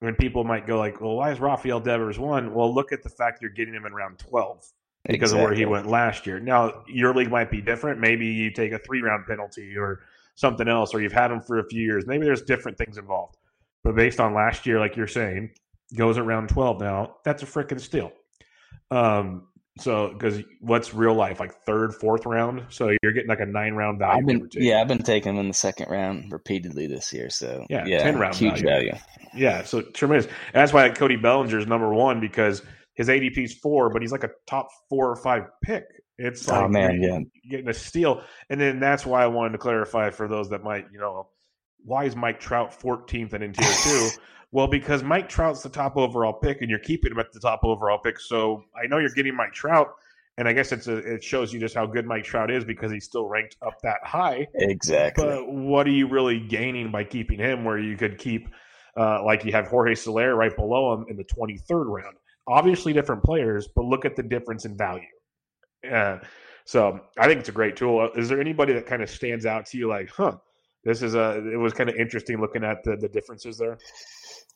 [SPEAKER 1] when people might go like, well, why is Rafael Devers one? Well, look at the fact you're getting him in round 12 because exactly. of where he went last year. Now, your league might be different. Maybe you take a three round penalty or something else, or you've had him for a few years. Maybe there's different things involved. But based on last year, like you're saying, goes at round 12 now, that's a freaking steal. Um, so, because what's real life like third, fourth round? So you're getting like a nine round value.
[SPEAKER 2] I've been, yeah, I've been taking them in the second round repeatedly this year. So
[SPEAKER 1] yeah, yeah ten round huge value. value. Yeah, so tremendous. And that's why Cody Bellinger is number one because his ADP is four, but he's like a top four or five pick. It's oh, like oh man, yeah, getting a steal. And then that's why I wanted to clarify for those that might, you know, why is Mike Trout 14th and in tier two? Well, because Mike Trout's the top overall pick, and you're keeping him at the top overall pick. So I know you're getting Mike Trout, and I guess it's a, it shows you just how good Mike Trout is because he's still ranked up that high.
[SPEAKER 2] Exactly.
[SPEAKER 1] But what are you really gaining by keeping him? Where you could keep, uh, like you have Jorge Soler right below him in the 23rd round. Obviously, different players, but look at the difference in value. Uh, so I think it's a great tool. Is there anybody that kind of stands out to you, like, huh? This is a. It was kind of interesting looking at the the differences there.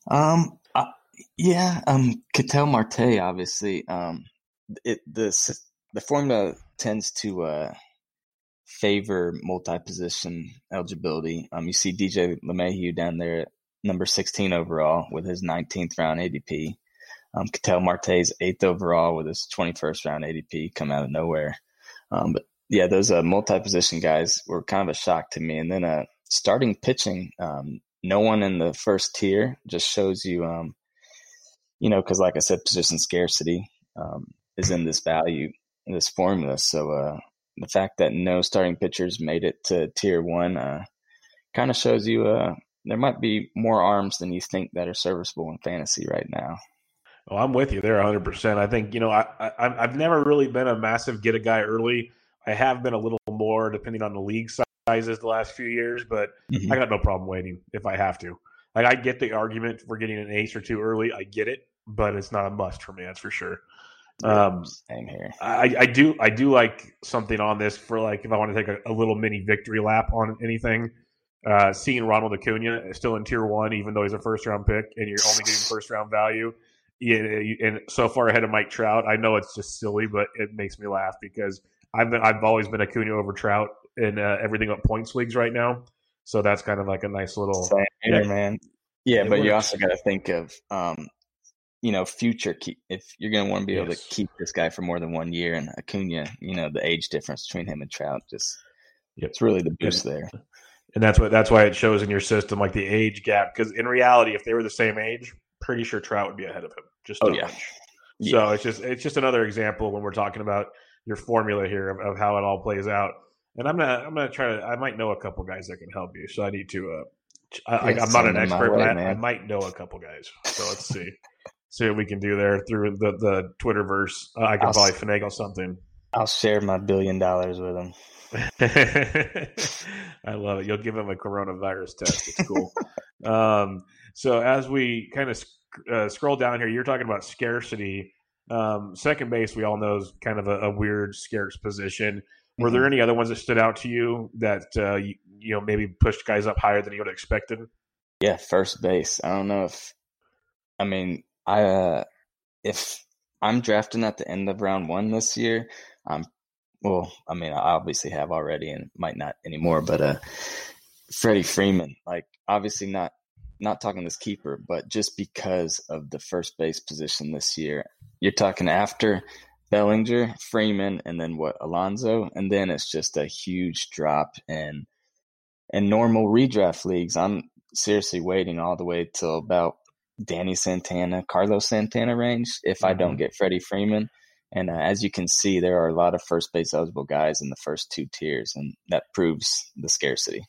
[SPEAKER 2] Um, uh, yeah, um, Ketel Marte, obviously, um, it the the formula tends to uh, favor multi-position eligibility. Um, you see DJ LeMahieu down there at number 16 overall with his 19th round ADP. Um, Ketel Marte's eighth overall with his 21st round ADP come out of nowhere. Um, but yeah, those uh, multi-position guys were kind of a shock to me. And then uh, starting pitching, um, no one in the first tier just shows you, um, you know, because like I said, position scarcity um, is in this value, in this formula. So uh, the fact that no starting pitchers made it to tier one uh, kind of shows you uh, there might be more arms than you think that are serviceable in fantasy right now.
[SPEAKER 1] Oh, I'm with you there 100%. I think, you know, I, I, I've never really been a massive get a guy early. I have been a little more depending on the league size sizes the last few years, but mm-hmm. I got no problem waiting if I have to. Like I get the argument for getting an ace or two early. I get it, but it's not a must for me. That's for sure. Um, Same here. I, I do I do like something on this for like if I want to take a, a little mini victory lap on anything. Uh, seeing Ronald Acuna still in tier one, even though he's a first round pick, and you're only getting first round value, and so far ahead of Mike Trout. I know it's just silly, but it makes me laugh because I've been I've always been Acuna over Trout in uh, everything up points leagues right now. So that's kind of like a nice little
[SPEAKER 2] Same yeah, man. Yeah, but works. you also got to think of, um, you know, future keep. If you're going to want to be yes. able to keep this guy for more than one year, and Acuna, you know, the age difference between him and Trout just yep. it's really the boost there.
[SPEAKER 1] And that's what that's why it shows in your system like the age gap because in reality, if they were the same age, pretty sure Trout would be ahead of him. Just oh, yeah. yeah. So it's just it's just another example when we're talking about your formula here of, of how it all plays out. And I'm gonna I'm gonna try to. I might know a couple guys that can help you, so I need to. Uh, I, am not an expert, way, but I, I, might know a couple guys. So let's see, see what we can do there through the the Twitterverse. Uh, I can I'll, probably finagle something.
[SPEAKER 2] I'll share my billion dollars with them.
[SPEAKER 1] I love it. You'll give him a coronavirus test. It's cool. um, so as we kind of sc- uh, scroll down here, you're talking about scarcity. Um, second base, we all know is kind of a, a weird, scarce position. Were mm-hmm. there any other ones that stood out to you that uh, you, you, know maybe pushed guys up higher than you would have expected?
[SPEAKER 2] Yeah, first base. I don't know if I mean I uh, if I'm drafting at the end of round one this year, I'm well. I mean, I obviously have already and might not anymore, but uh, Freddie Freeman, like obviously not not talking this keeper, but just because of the first base position this year, you're talking after Bellinger, Freeman, and then what Alonso, and then it's just a huge drop in in normal redraft leagues. I'm seriously waiting all the way till about Danny Santana, Carlos Santana range if. I don't mm-hmm. get Freddie Freeman. And uh, as you can see, there are a lot of first base eligible guys in the first two tiers, and that proves the scarcity.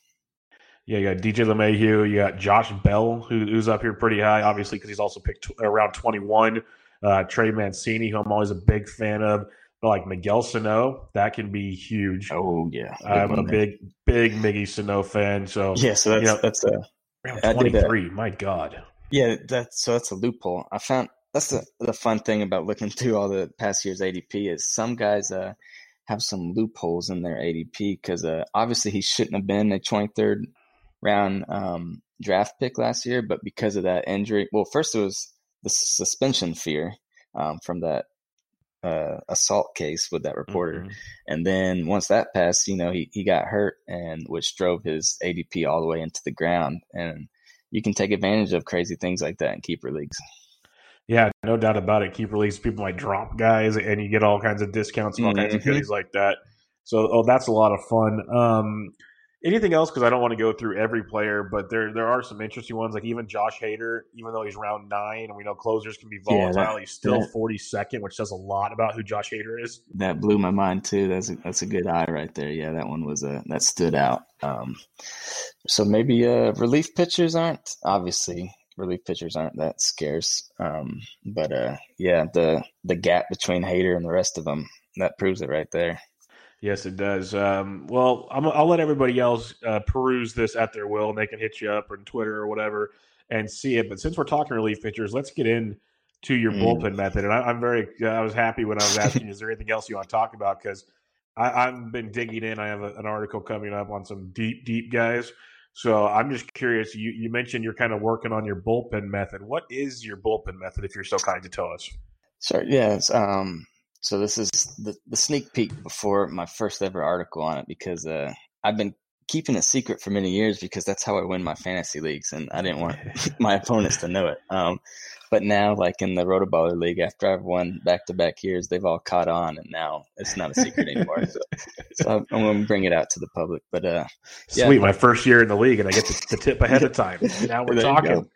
[SPEAKER 1] Yeah, you got DJ LeMahieu. You got Josh Bell, who, who's up here pretty high, obviously, because he's also picked t- around 21. Uh, Trey Mancini, who I'm always a big fan of. But like Miguel Sano, that can be huge.
[SPEAKER 2] Oh, yeah.
[SPEAKER 1] I'm a big, big Miggy Sano fan. So,
[SPEAKER 2] yeah, so that's, you know, that's a.
[SPEAKER 1] Around 23, my God.
[SPEAKER 2] Yeah, that's so that's a loophole. I found that's the, the fun thing about looking through all the past year's ADP is some guys uh, have some loopholes in their ADP because uh, obviously he shouldn't have been a 23rd round um, draft pick last year, but because of that injury, well, first it was the suspension fear um, from that uh, assault case with that reporter, mm-hmm. and then once that passed, you know, he he got hurt, and which drove his ADP all the way into the ground, and you can take advantage of crazy things like that in keeper leagues.
[SPEAKER 1] Yeah, no doubt about it. Keeper leagues, people might drop guys, and you get all kinds of discounts and all mm-hmm. kinds of mm-hmm. goodies like that. So, oh, that's a lot of fun. Um, anything else? Because I don't want to go through every player, but there there are some interesting ones. Like even Josh Hader, even though he's round nine, and we know closers can be volatile, yeah, that, he's still forty second, which says a lot about who Josh Hader is.
[SPEAKER 2] That blew my mind too. That's a, that's a good eye right there. Yeah, that one was a that stood out. Um, so maybe uh, relief pitchers aren't obviously relief pitchers aren't that scarce. Um, but uh, yeah, the the gap between Hader and the rest of them that proves it right there.
[SPEAKER 1] Yes, it does. Um, well, i will let everybody else uh, peruse this at their will, and they can hit you up on Twitter or whatever and see it. But since we're talking relief pitchers, let's get in to your mm. bullpen method. And I, am very, uh, I was happy when I was asking, is there anything else you want to talk about? Because I've been digging in. I have a, an article coming up on some deep, deep guys. So I'm just curious. You, you mentioned you're kind of working on your bullpen method. What is your bullpen method, if you're so kind to tell us?
[SPEAKER 2] Sure. Yes. Um, so this is the, the sneak peek before my first ever article on it because uh, I've been keeping it secret for many years because that's how I win my fantasy leagues, and I didn't want my opponents to know it. Um, but now, like in the Rotoballer League, after I've won back to back years, they've all caught on, and now it's not a secret anymore. so, so, I'm, going to bring it out to the public. But uh,
[SPEAKER 1] yeah, sweet, my first year in the league, and I get the, the tip ahead of time. Now we're talking.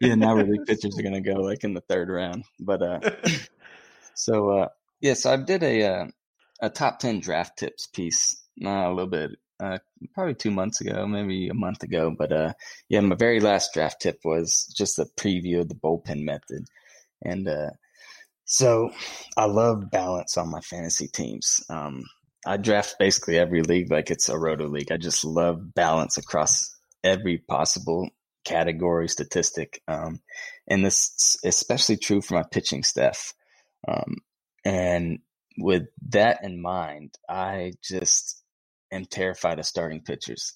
[SPEAKER 2] Yeah, now relief pitchers are going to go like in the third round. But uh, so uh, yeah, so I did a uh, a top ten draft tips piece uh, a little bit, uh, probably two months ago, maybe a month ago. But uh, yeah, my very last draft tip was just a preview of the bullpen method, and uh, so I love balance on my fantasy teams. Um, I draft basically every league like it's a roto league. I just love balance across every possible category statistic, um, and this is especially true for my pitching staff. Um, and with that in mind, I just am terrified of starting pitchers.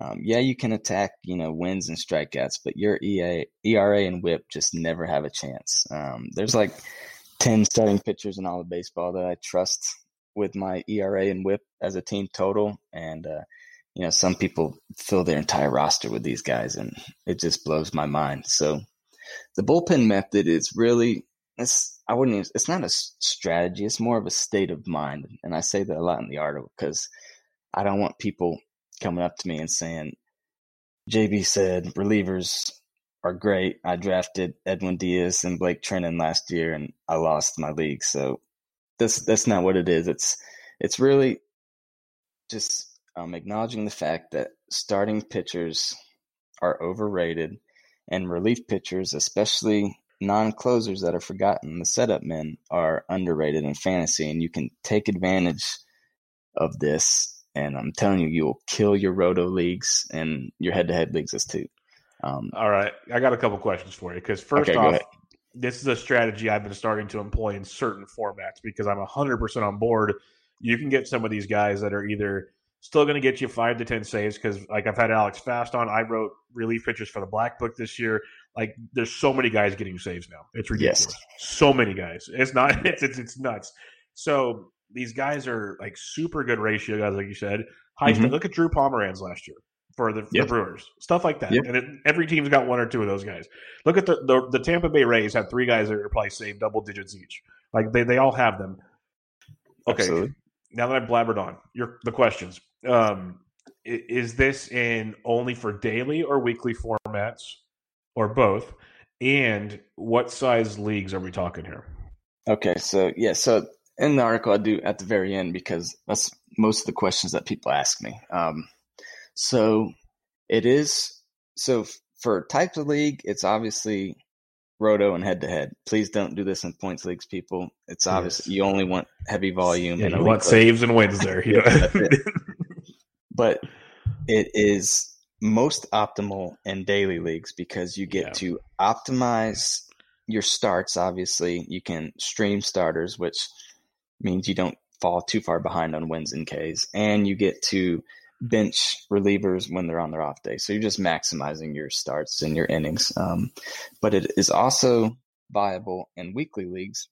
[SPEAKER 2] Um, yeah, you can attack, you know, wins and strikeouts, but your EA, ERA and WHIP just never have a chance. Um, there's like ten starting pitchers in all of baseball that I trust with my ERA and WHIP as a team total, and uh, you know, some people fill their entire roster with these guys, and it just blows my mind. So, the bullpen method is really it's I wouldn't. Even, it's not a strategy. It's more of a state of mind, and I say that a lot in the article because I don't want people coming up to me and saying, "JB said relievers are great. I drafted Edwin Diaz and Blake Treinen last year, and I lost my league." So that's that's not what it is. It's it's really just um, acknowledging the fact that starting pitchers are overrated and relief pitchers, especially non closers that are forgotten, the setup men, are underrated in fantasy. And you can take advantage of this. And I'm telling you, you'll kill your roto leagues and your head to head leagues as too.
[SPEAKER 1] Um, All right. I got a couple questions for you. Because, first okay, off, this is a strategy I've been starting to employ in certain formats because I'm 100% on board. You can get some of these guys that are either still going to get you five to 10 saves because, like, I've had Alex Fast on. I wrote relief pitchers for the Black Book this year. Like, there's so many guys getting saves now. It's ridiculous. Yes. So many guys. It's not, it's, it's, it's nuts. So, these guys are like super good ratio guys, like you said. High mm-hmm. Look at Drew Pomeranz last year for the, yep. the Brewers, stuff like that. Yep. And it, every team's got one or two of those guys. Look at the, the, the Tampa Bay Rays have three guys that are probably saved double digits each. Like they they all have them. Okay, Absolutely. now that I've blabbered on, your the questions. Um, is this in only for daily or weekly formats, or both? And what size leagues are we talking here?
[SPEAKER 2] Okay, so yeah, so in the article I do at the very end because that's most of the questions that people ask me. Um, so it is so for types of league, it's obviously roto and head to head. Please don't do this in points leagues, people. It's obvious yes. you only want heavy volume.
[SPEAKER 1] Yeah, you want saves and wins there. Yeah.
[SPEAKER 2] but it is most optimal in daily leagues because you get yeah. to optimize your starts. Obviously, you can stream starters, which means you don't fall too far behind on wins and Ks, and you get to bench relievers when they're on their off day. So you're just maximizing your starts and your innings. Um, but it is also viable in weekly leagues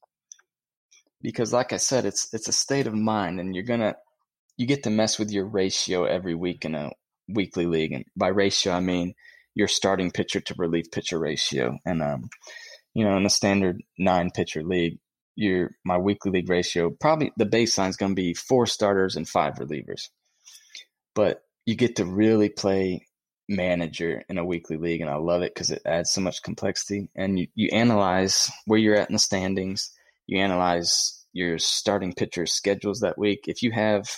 [SPEAKER 2] because, like I said, it's it's a state of mind, and you're gonna you get to mess with your ratio every week in a weekly league. And by ratio, I mean your starting pitcher to relief pitcher ratio. And um, you know, in a standard nine pitcher league, your my weekly league ratio probably the baseline is going to be four starters and five relievers but you get to really play manager in a weekly league and i love it because it adds so much complexity and you, you analyze where you're at in the standings you analyze your starting pitcher schedules that week if you have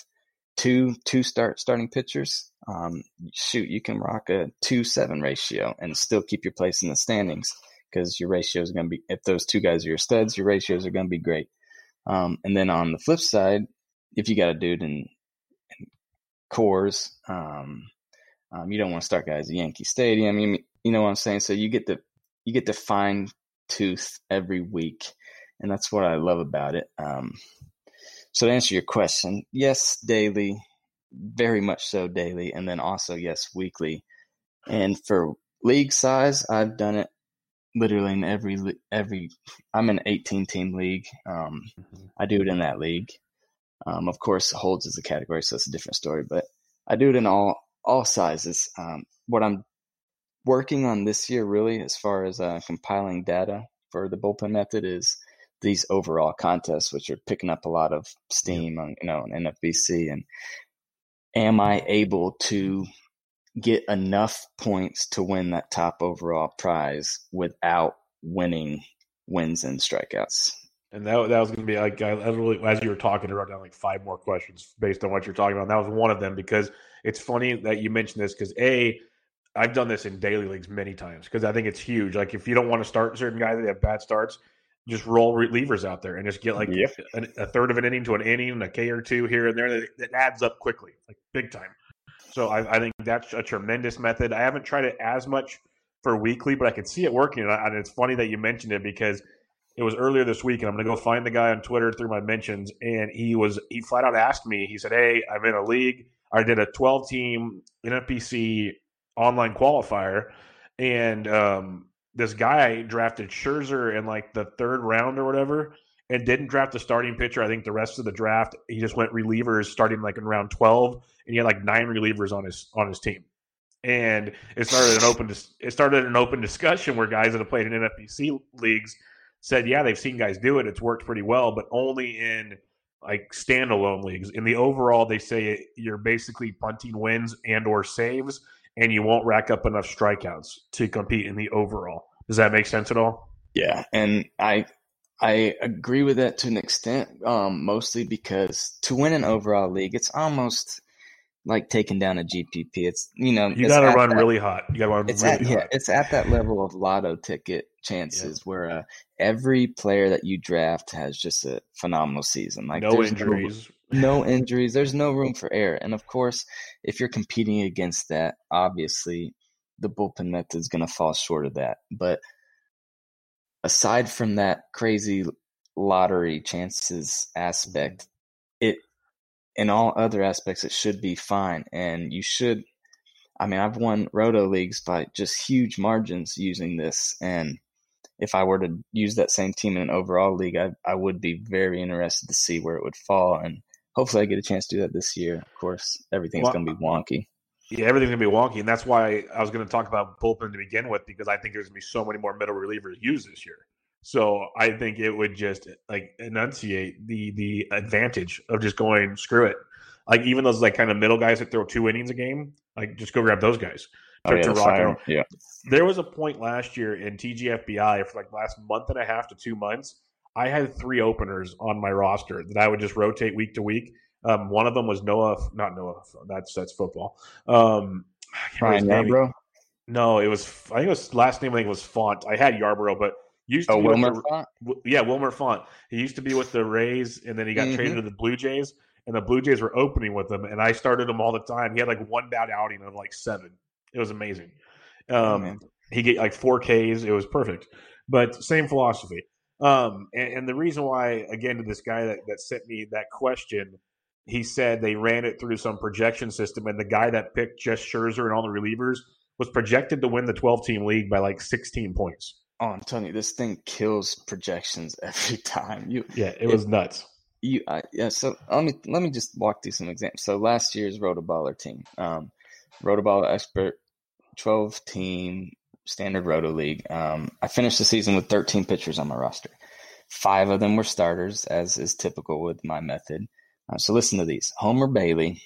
[SPEAKER 2] two two start starting pitchers um, shoot you can rock a two seven ratio and still keep your place in the standings because your ratio is going to be if those two guys are your studs, your ratios are going to be great. Um, and then on the flip side, if you got a dude in, in Coors, um, um, you don't want to start guys at Yankee Stadium. You, you know what I'm saying? So you get to you get to fine tooth every week, and that's what I love about it. Um, so to answer your question, yes, daily, very much so daily, and then also yes, weekly. And for league size, I've done it literally in every every. I'm in an 18 team league. Um, mm-hmm. I do it in that league. Um, of course, holds is a category, so it's a different story. But I do it in all all sizes. Um, what I'm working on this year, really, as far as uh, compiling data for the bullpen method, is these overall contests, which are picking up a lot of steam on you know on NFBC, and am I able to get enough points to win that top overall prize without winning wins and strikeouts.
[SPEAKER 1] And that, that was going to be like, I literally, as you were talking, I wrote down like five more questions based on what you're talking about. And that was one of them because it's funny that you mentioned this because A, I've done this in daily leagues many times because I think it's huge. Like if you don't want to start certain guys that have bad starts, just roll relievers out there and just get like yep. a, a, third of an inning to an inning, and a K or two here and there. That, that adds up quickly, like big time. So I, I, think that's a tremendous method. I haven't tried it as much for weekly, but I can see it working. And it's funny that you mentioned it because it was earlier this week, and I'm going to go find the guy on Twitter through my mentions, and he was he flat out asked me. He said, "Hey, I'm in a league. I did a 12 team NFBC online qualifier, and um, this guy drafted Scherzer in like the third round or whatever." and didn't draft a starting pitcher. I think the rest of the draft he just went relievers starting like in round twelve, and he had like nine relievers on his on his team. And it started an open it started an open discussion where guys that have played in NFBC leagues said, yeah, they've seen guys do it. It's worked pretty well, but only in like standalone leagues. In the overall, they say you're basically punting wins and or saves, and you won't rack up enough strikeouts to compete in the overall. Does that make sense at all?
[SPEAKER 2] Yeah, and I I agree with that to an extent, um, mostly because to win an overall league, it's almost like taking down a GPP. It's you know
[SPEAKER 1] you got to run that, really hot. You got to run
[SPEAKER 2] it's
[SPEAKER 1] really
[SPEAKER 2] at,
[SPEAKER 1] hot.
[SPEAKER 2] Yeah, it's at that level of lotto ticket chances yeah. where uh, every player that you draft has just a phenomenal season. Like
[SPEAKER 1] no injuries,
[SPEAKER 2] no, injuries. There's no room for error, and of course, if you're competing against that, obviously the bullpen method is going to fall short of that. But aside from that crazy lottery chances aspect, it in all other aspects, it should be fine. And you should, I mean, I've won roto leagues by just huge margins using this. And if I were to use that same team in an overall league, I, I would be very interested to see where it would fall. And hopefully I get a chance to do that this year. Of course, everything's well, going to be wonky.
[SPEAKER 1] Yeah, everything's going to be wonky. And that's why I was going to talk about bullpen to begin with, because I think there's going to be so many more middle relievers used this year. So I think it would just like enunciate the the advantage of just going screw it. Like even those like kind of middle guys that throw two innings a game, like just go grab those guys.
[SPEAKER 2] Oh, yeah, yeah.
[SPEAKER 1] There was a point last year in TGFBI for like last month and a half to two months. I had three openers on my roster that I would just rotate week to week. Um, one of them was Noah, not Noah. That's that's football. Um,
[SPEAKER 2] Ryan Yarbrough.
[SPEAKER 1] No, it was. I think it was last name. I think it was Font. I had Yarbrough, but Used to
[SPEAKER 2] oh, Wilmer
[SPEAKER 1] the,
[SPEAKER 2] Font?
[SPEAKER 1] Yeah, Wilmer Font. He used to be with the Rays, and then he got mm-hmm. traded to the Blue Jays, and the Blue Jays were opening with him, and I started him all the time. He had like one bad outing of like seven. It was amazing. Oh, um, oh, he get like four Ks. It was perfect. But same philosophy. Um, and, and, the reason why, again, to this guy that, that sent me that question, he said they ran it through some projection system, and the guy that picked just Scherzer and all the relievers was projected to win the 12 team league by like 16 points.
[SPEAKER 2] Oh, I'm telling you, this thing kills projections every time. You,
[SPEAKER 1] yeah, it was nuts.
[SPEAKER 2] You, uh, yeah. So let me let me just walk through some examples. So last year's Rotoballer team, um, Rotoballer expert, twelve team standard Roto league. Um, I finished the season with 13 pitchers on my roster. Five of them were starters, as is typical with my method. Uh, so listen to these: Homer Bailey,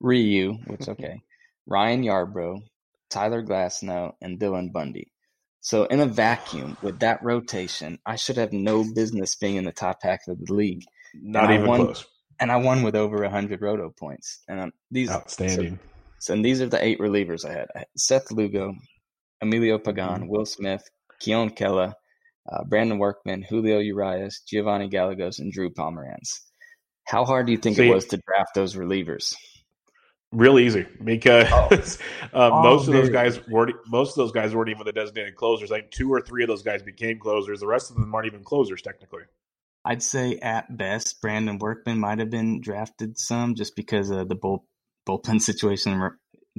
[SPEAKER 2] Ryu, which okay, Ryan Yarbrough, Tyler Glasnow, and Dylan Bundy. So in a vacuum with that rotation, I should have no business being in the top half of the league.
[SPEAKER 1] Not and even
[SPEAKER 2] won,
[SPEAKER 1] close.
[SPEAKER 2] And I won with over hundred roto points. And um, these
[SPEAKER 1] outstanding.
[SPEAKER 2] So, so, and these are the eight relievers I had: I had Seth Lugo, Emilio Pagan, mm-hmm. Will Smith, Keon Kela, uh, Brandon Workman, Julio Urias, Giovanny Gallegos, and Drew Pomeranz. How hard do you think See, it was to draft those relievers?
[SPEAKER 1] Real easy because oh. uh, most of those guys weren't. Most of those guys weren't even the designated closers. Like two or three of those guys became closers. The rest of them aren't even closers technically.
[SPEAKER 2] I'd say at best, Brandon Workman might have been drafted some just because of the bull, bullpen situation.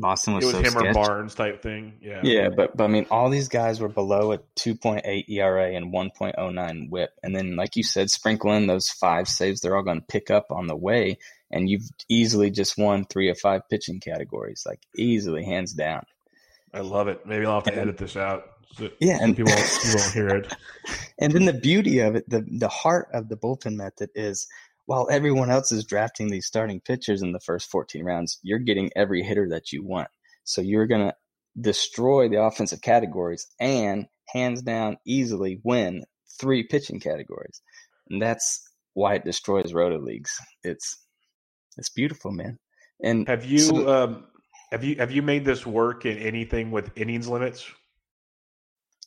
[SPEAKER 2] Boston was,
[SPEAKER 1] it was
[SPEAKER 2] so
[SPEAKER 1] him
[SPEAKER 2] sketch.
[SPEAKER 1] or Barnes type thing. Yeah,
[SPEAKER 2] yeah, but but I mean, all these guys were below a 2.8 ERA and 1.09 WHIP, and then like you said, sprinkle in those five saves. They're all going to pick up on the way and you've easily just won three or five pitching categories, like easily, hands down.
[SPEAKER 1] I love it. Maybe I'll have to and, edit this out.
[SPEAKER 2] So, yeah,
[SPEAKER 1] and people won't, you won't hear it.
[SPEAKER 2] And then the beauty of it, the the heart of the bullpen method is while everyone else is drafting these starting pitchers in the first 14 rounds, you're getting every hitter that you want. So you're going to destroy the offensive categories and hands down easily win three pitching categories. And that's why it destroys roto leagues. It's it's beautiful, man. And
[SPEAKER 1] have you so, um, have you have you made this work in anything with innings limits?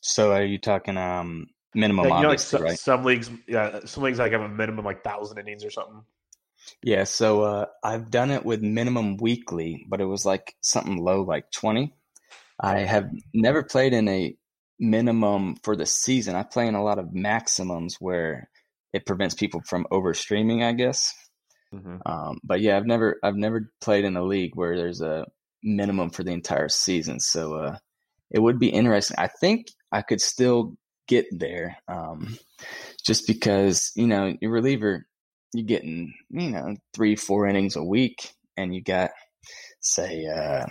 [SPEAKER 2] So are you talking um minimum? Yeah, you know, like some, right?
[SPEAKER 1] some leagues, yeah, some leagues like have a minimum like thousand innings or something.
[SPEAKER 2] Yeah, so uh, I've done it with minimum weekly, but it was like something low, like twenty. I have never played in a minimum for the season. I play in a lot of maximums where it prevents people from over streaming, I guess. Mm-hmm. Um, but yeah, I've never I've never played in a league where there's a minimum for the entire season. So uh, it would be interesting. I think I could still get there, um, just because you know your reliever, you're getting you know three four innings a week, and you got say uh,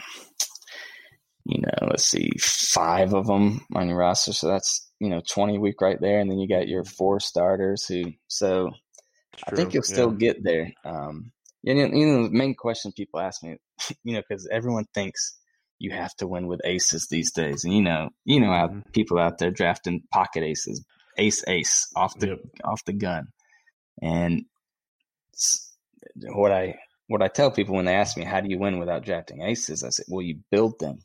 [SPEAKER 2] you know let's see five of them on your roster, so that's you know 20 a week right there, and then you got your four starters who so I think you'll still yeah. get there. Um, and you know, the main question people ask me, you know, because everyone thinks you have to win with aces these days, and you know, you know how mm-hmm. people out there drafting pocket aces, ace ace off the yep. off the gun, and what I what I tell people when they ask me, how do you win without drafting aces? I say, well, you build them.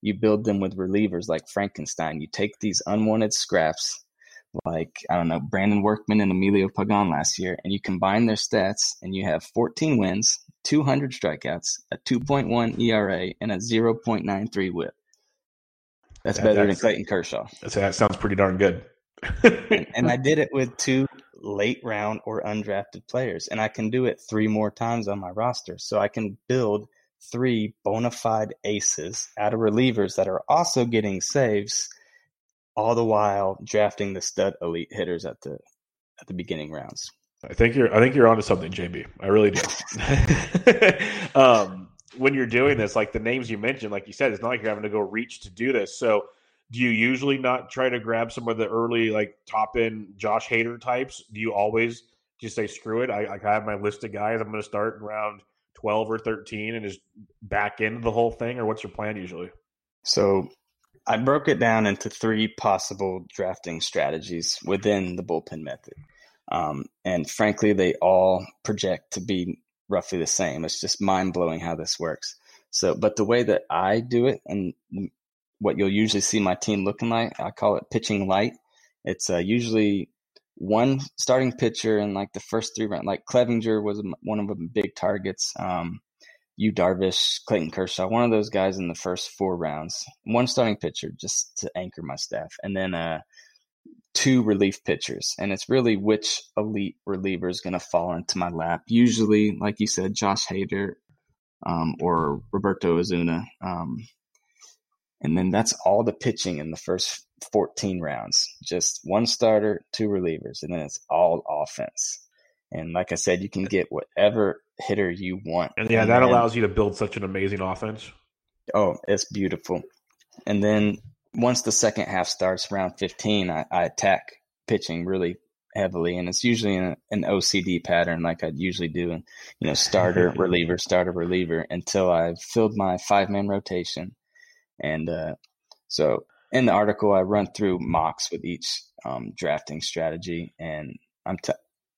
[SPEAKER 2] You build them with relievers like Frankenstein. You take these unwanted scraps, like, I don't know, Brandon Workman and Emilio Pagan last year, and you combine their stats, and you have 14 wins, 200 strikeouts, a 2.1 ERA, and a 0.93 whip. That's better that's, than Clayton Kershaw.
[SPEAKER 1] that sounds pretty darn good.
[SPEAKER 2] and, and I did it with two late round or undrafted players. And I can do it three more times on my roster. So I can build three bona fide aces out of relievers that are also getting saves, all the while drafting the stud elite hitters at the at the beginning rounds.
[SPEAKER 1] I think you're I think you're onto something, JB. I really do. um, when you're doing this, like the names you mentioned, like you said, it's not like you're having to go reach to do this. So do you usually not try to grab some of the early like top end Josh Hader types? Do you always just say screw it? I, I have my list of guys. I'm going to start around twelve or thirteen and just back into the whole thing, or what's your plan usually?
[SPEAKER 2] So I broke it down into three possible drafting strategies within the bullpen method. Um, and frankly, they all project to be roughly the same. It's just mind blowing how this works. So, but the way that I do it, and what you'll usually see my team looking like. I call it pitching light. It's uh, usually one starting pitcher in like the first three rounds. Like Clevinger was one of the big targets. Um, Yu Darvish, Clayton Kershaw, one of those guys in the first four rounds. One starting pitcher just to anchor my staff, and then uh, two relief pitchers. And it's really which elite reliever is going to fall into my lap. Usually, like you said, Josh Hader um, or Roberto Osuna. Um, and then that's all the pitching in the first 14 rounds. Just one starter, two relievers, and then it's all offense. And like I said, you can get whatever hitter you want.
[SPEAKER 1] And yeah, and that then, allows you to build such an amazing offense.
[SPEAKER 2] Oh, it's beautiful. And then once the second half starts, around 15, I, I attack pitching really heavily. And it's usually in an OCD pattern, like I'd usually do. And, you know, starter, reliever, starter, reliever, until I've filled my five man rotation and uh, so in the article, I run through mocks with each um, drafting strategy, and I'm t-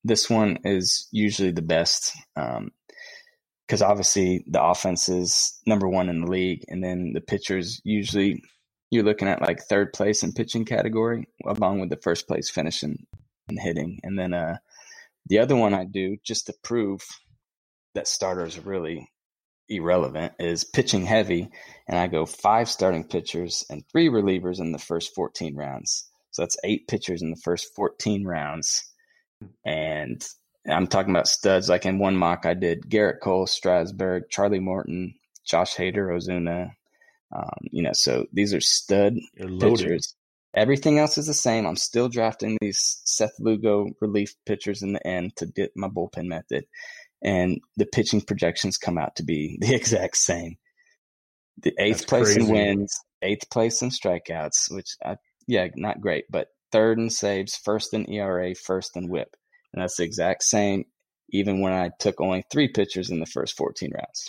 [SPEAKER 2] this one is usually the best because um, obviously the offense is number one in the league, and then the pitchers usually you're looking at like third place in pitching category, along with the first place finishing and hitting, and then uh, the other one I do just to prove that starters are really irrelevant is pitching heavy, and I go five starting pitchers and three relievers in the first 14 rounds. So that's eight pitchers in the first 14 rounds. And I'm talking about studs. Like in one mock, I did Gerrit Cole, Strasburg, Charlie Morton, Josh Hader, Osuna. Um, you know, so these are stud pitchers. Everything else is the same. I'm still drafting these Seth Lugo relief pitchers in the end to get my bullpen method and the pitching projections come out to be the exact same. The eighth that's place crazy. in wins, eighth place in strikeouts, which I, yeah, not great, but third in saves, first in ERA, first in WHIP, and that's the exact same. Even when I took only three pitchers in the first 14 rounds.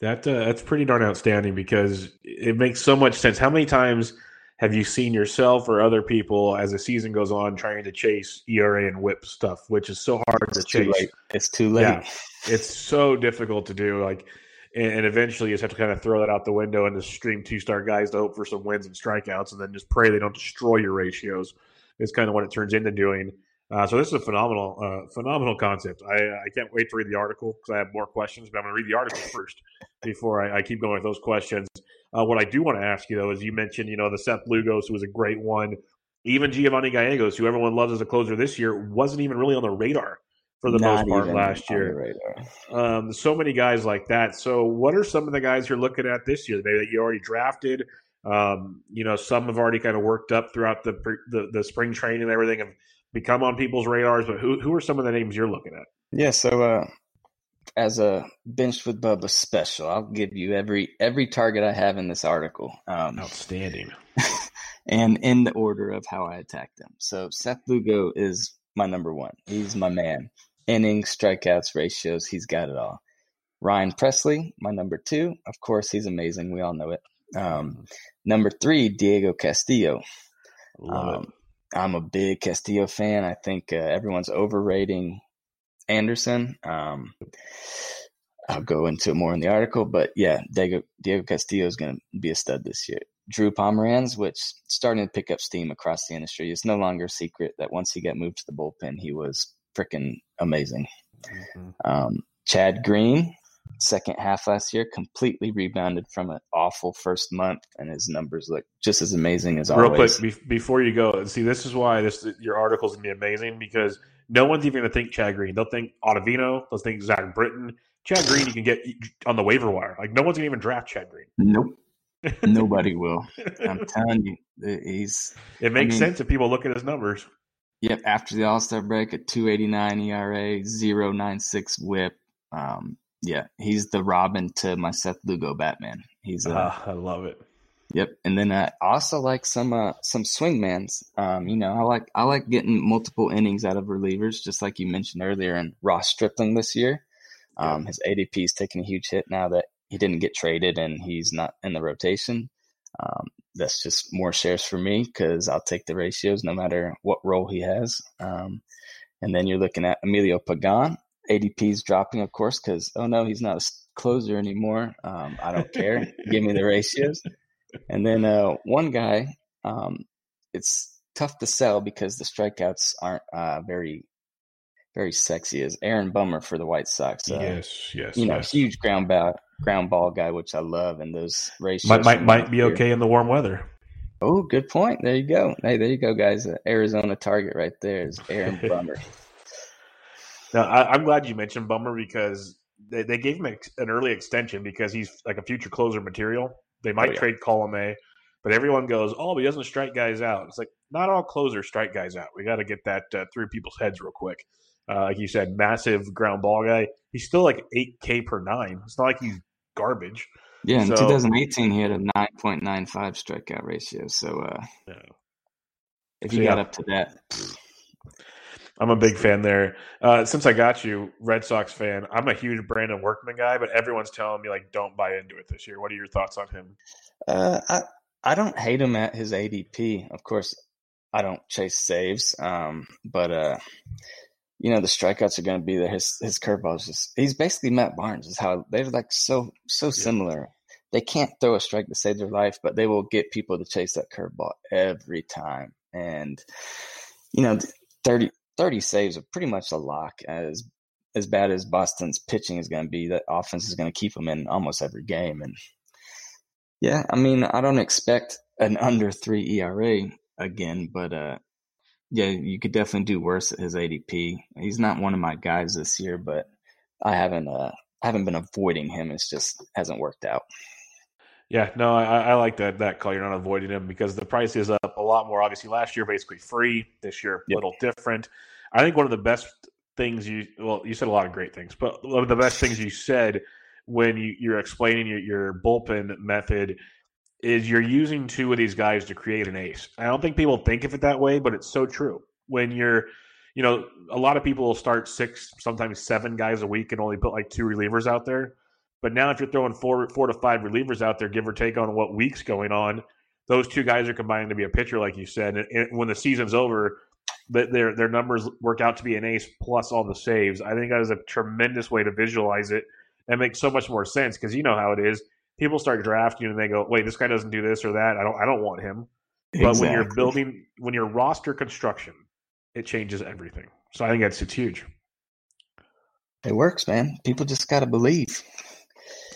[SPEAKER 1] That uh, that's pretty darn outstanding because it makes so much sense. How many times have you seen yourself or other people as the season goes on trying to chase ERA and WHIP stuff, which is so hard
[SPEAKER 2] it's
[SPEAKER 1] to chase?
[SPEAKER 2] Late. It's too late. Yeah,
[SPEAKER 1] it's so difficult to do. Like, and, eventually you just have to kind of throw that out the window and just stream two star guys to hope for some wins and strikeouts, and then just pray they don't destroy your ratios. Is kind of what it turns into doing. Uh, so this is a phenomenal, uh, phenomenal concept. I, I can't wait to read the article because I have more questions, but I'm going to read the article first before I, I keep going with those questions. Uh, what I do want to ask you though is you mentioned you know the Seth Lugos who was a great one, even Giovanny Gallegos who everyone loves as a closer this year wasn't even really on the radar for the Not most part last year. Um, so many guys like that. So what are some of the guys you're looking at this year? Maybe that you already drafted. Um, you know, some have already kind of worked up throughout the, the the spring training and everything have become on people's radars. But who who are some of the names you're looking at?
[SPEAKER 2] Yeah, so uh, as a benched with Bubba special, I'll give you every every target I have in this article.
[SPEAKER 1] Um, Outstanding.
[SPEAKER 2] and in the order of how I attack them. So Seth Lugo is my number one. He's my man. Innings, strikeouts, ratios, he's got it all. Ryan Pressly, my number two. Of course, he's amazing. We all know it. Um, number three, Diego Castillo.
[SPEAKER 1] Love um,
[SPEAKER 2] it. I'm a big Castillo fan. I think uh, everyone's overrating Anderson. Um, I'll go into it more in the article, but yeah, Diego, Diego Castillo is going to be a stud this year. Drew Pomeranz, which starting to pick up steam across the industry. It's no longer a secret that once he got moved to the bullpen, he was freaking amazing. Mm-hmm. Um, Chad Green, second half last year, completely rebounded from an awful first month, and his numbers look just as amazing as
[SPEAKER 1] Real
[SPEAKER 2] always.
[SPEAKER 1] quick, be- before you go, see, this is why this your article's gonna be amazing because no one's even gonna think Chad Green. They'll think Ottavino. They'll think Zach Britton. Chad Green, you can get on the waiver wire. Like no one's gonna even draft Chad Green.
[SPEAKER 2] Nope. Nobody will. I'm telling you, he's.
[SPEAKER 1] It makes I mean, sense if people look at his numbers.
[SPEAKER 2] Yep. After the All Star break, a 289 ERA, 096 WHIP. Um, yeah, he's the Robin to my Seth Lugo Batman. He's. Uh,
[SPEAKER 1] uh, I love it.
[SPEAKER 2] Yep, and then I also like some uh, some swingmans. Um, you know, I like I like getting multiple innings out of relievers, just like you mentioned earlier. And Ross Stripling this year, um, his ADP is taking a huge hit now that he didn't get traded and he's not in the rotation. Um, that's just more shares for me because I'll take the ratios no matter what role he has. Um, and then you're looking at Emilio Pagan. ADP's dropping, of course, because oh no, he's not a closer anymore. Um, I don't care. Give me the ratios. And then uh, one guy, um, it's tough to sell because the strikeouts aren't uh, very very sexy as Aaron Bummer for the White Sox.
[SPEAKER 1] Uh, yes, yes.
[SPEAKER 2] You know,
[SPEAKER 1] yes.
[SPEAKER 2] huge ground ball ground ball guy, which I love, and those ratios
[SPEAKER 1] might might, might be okay in the warm weather.
[SPEAKER 2] Oh, good point. There you go. Hey, there you go, guys. Uh, Arizona target right there is Aaron Bummer.
[SPEAKER 1] Now, I, am glad you mentioned Bummer because they, they gave him an early extension because he's like a future closer material. They might oh, yeah. trade Colome, but everyone goes, "Oh, but he doesn't strike guys out." It's like not all closers strike guys out. We got to get that uh, through people's heads real quick. Uh, like you said, massive ground ball guy. He's still like eight K per nine. It's not like he's garbage.
[SPEAKER 2] Yeah, in so, 2018 he had a 9.95 strikeout ratio. So uh, yeah. if you so, got yeah. up to that,
[SPEAKER 1] I'm a big fan there. Uh, since I got you, Red Sox fan, I'm a huge Brandon Workman guy, but everyone's telling me like don't buy into it this year. What are your thoughts on him?
[SPEAKER 2] Uh, I I don't hate him at his ADP. Of course, I don't chase saves, um, but uh, you know the strikeouts are going to be there. His his curveball is just he's basically Matt Barnes. Is how they're like so so yeah. similar. They can't throw a strike to save their life, but they will get people to chase that curveball every time. And you know, 30, 30 saves are pretty much a lock. As as bad as Boston's pitching is going to be, that offense is going to keep them in almost every game. And yeah, I mean, I don't expect an under three ERA again, but uh, yeah, you could definitely do worse at his ADP. He's not one of my guys this year, but I haven't uh I haven't been avoiding him. It's just hasn't worked out.
[SPEAKER 1] Yeah, no, I, I like that that call. You're not avoiding him because the price is up a lot more. Obviously, last year basically free. This year, a yep. little different. I think one of the best things you well, you said a lot of great things, but one of the best things you said when you, you're explaining your, your bullpen method is you're using two of these guys to create an ace. I don't think people think of it that way, but it's so true. When you're, you know, a lot of people will start six, sometimes seven guys a week and only put like two relievers out there. But now, if you're throwing four, four to five relievers out there, give or take on what week's going on, those two guys are combining to be a pitcher, like you said. And when the season's over, their their numbers work out to be an ace plus all the saves. I think that is a tremendous way to visualize it. That makes so much more sense because you know how it is people start drafting and they go, wait, this guy doesn't do this or that. I don't I don't want him. Exactly. But when you're building when you're roster construction, it changes everything. So I think that's it's huge.
[SPEAKER 2] It works, man. People just gotta believe.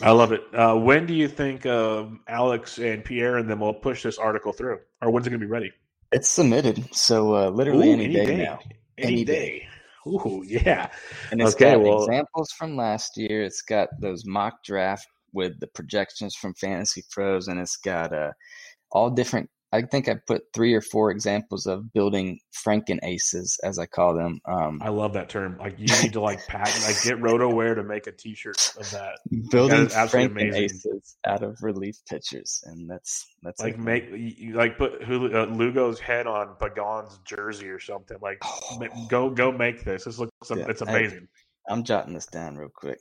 [SPEAKER 1] I love it. Uh, when do you think uh, Alex and Pierre and them will push this article through, or when's it going to be ready?
[SPEAKER 2] It's submitted, so uh, literally
[SPEAKER 1] Ooh,
[SPEAKER 2] any,
[SPEAKER 1] any,
[SPEAKER 2] day,
[SPEAKER 1] day,
[SPEAKER 2] now.
[SPEAKER 1] Any, any day. day. Ooh, yeah.
[SPEAKER 2] And it's okay, got well, examples from last year. It's got those mock draft with the projections from Fantasy Pros, and it's got uh, all different. I think I put three or four examples of building Franken aces, as I call them. Um,
[SPEAKER 1] I love that term. Like you need to like patent, like get RotoWear to make a T-shirt of that.
[SPEAKER 2] Building that Franken aces out of relief pitchers, and that's that's
[SPEAKER 1] like make you like put uh, Lugo's head on Pagan's jersey or something. Like oh. go go make this. This looks yeah, it's amazing.
[SPEAKER 2] I, I'm jotting this down real quick.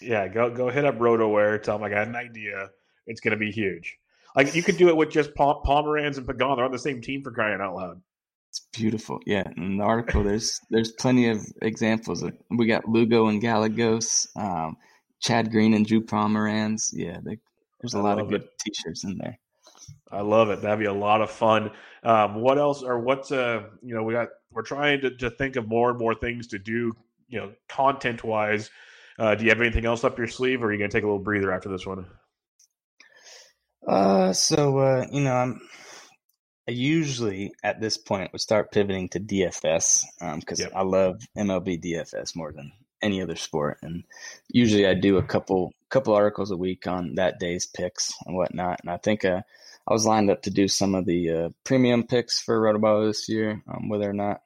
[SPEAKER 1] Yeah, go go hit up RotoWear. Tell them I got an idea. It's going to be huge. Like you could do it with just Pomeranz and Pagan. They're on the same team for crying out loud.
[SPEAKER 2] It's beautiful. Yeah, in the article, there's there's plenty of examples. Of, we got Lugo and Gallegos, um, Chad Green and Drew Pomeranz. Yeah, they, there's a I lot of good it. t-shirts in there.
[SPEAKER 1] I love it. That'd be a lot of fun. Um, what else, or what's uh, you know, we got we're trying to, to think of more and more things to do, you know, content wise. Uh, do you have anything else up your sleeve, or are you going to take a little breather after this one?
[SPEAKER 2] Uh, so uh, you know, I'm I usually at this point would start pivoting to DFS because um, yep. I love MLB DFS more than any other sport, and usually I do a couple couple articles a week on that day's picks and whatnot. And I think uh, I was lined up to do some of the uh, premium picks for Rotoballer this year. Um, whether or not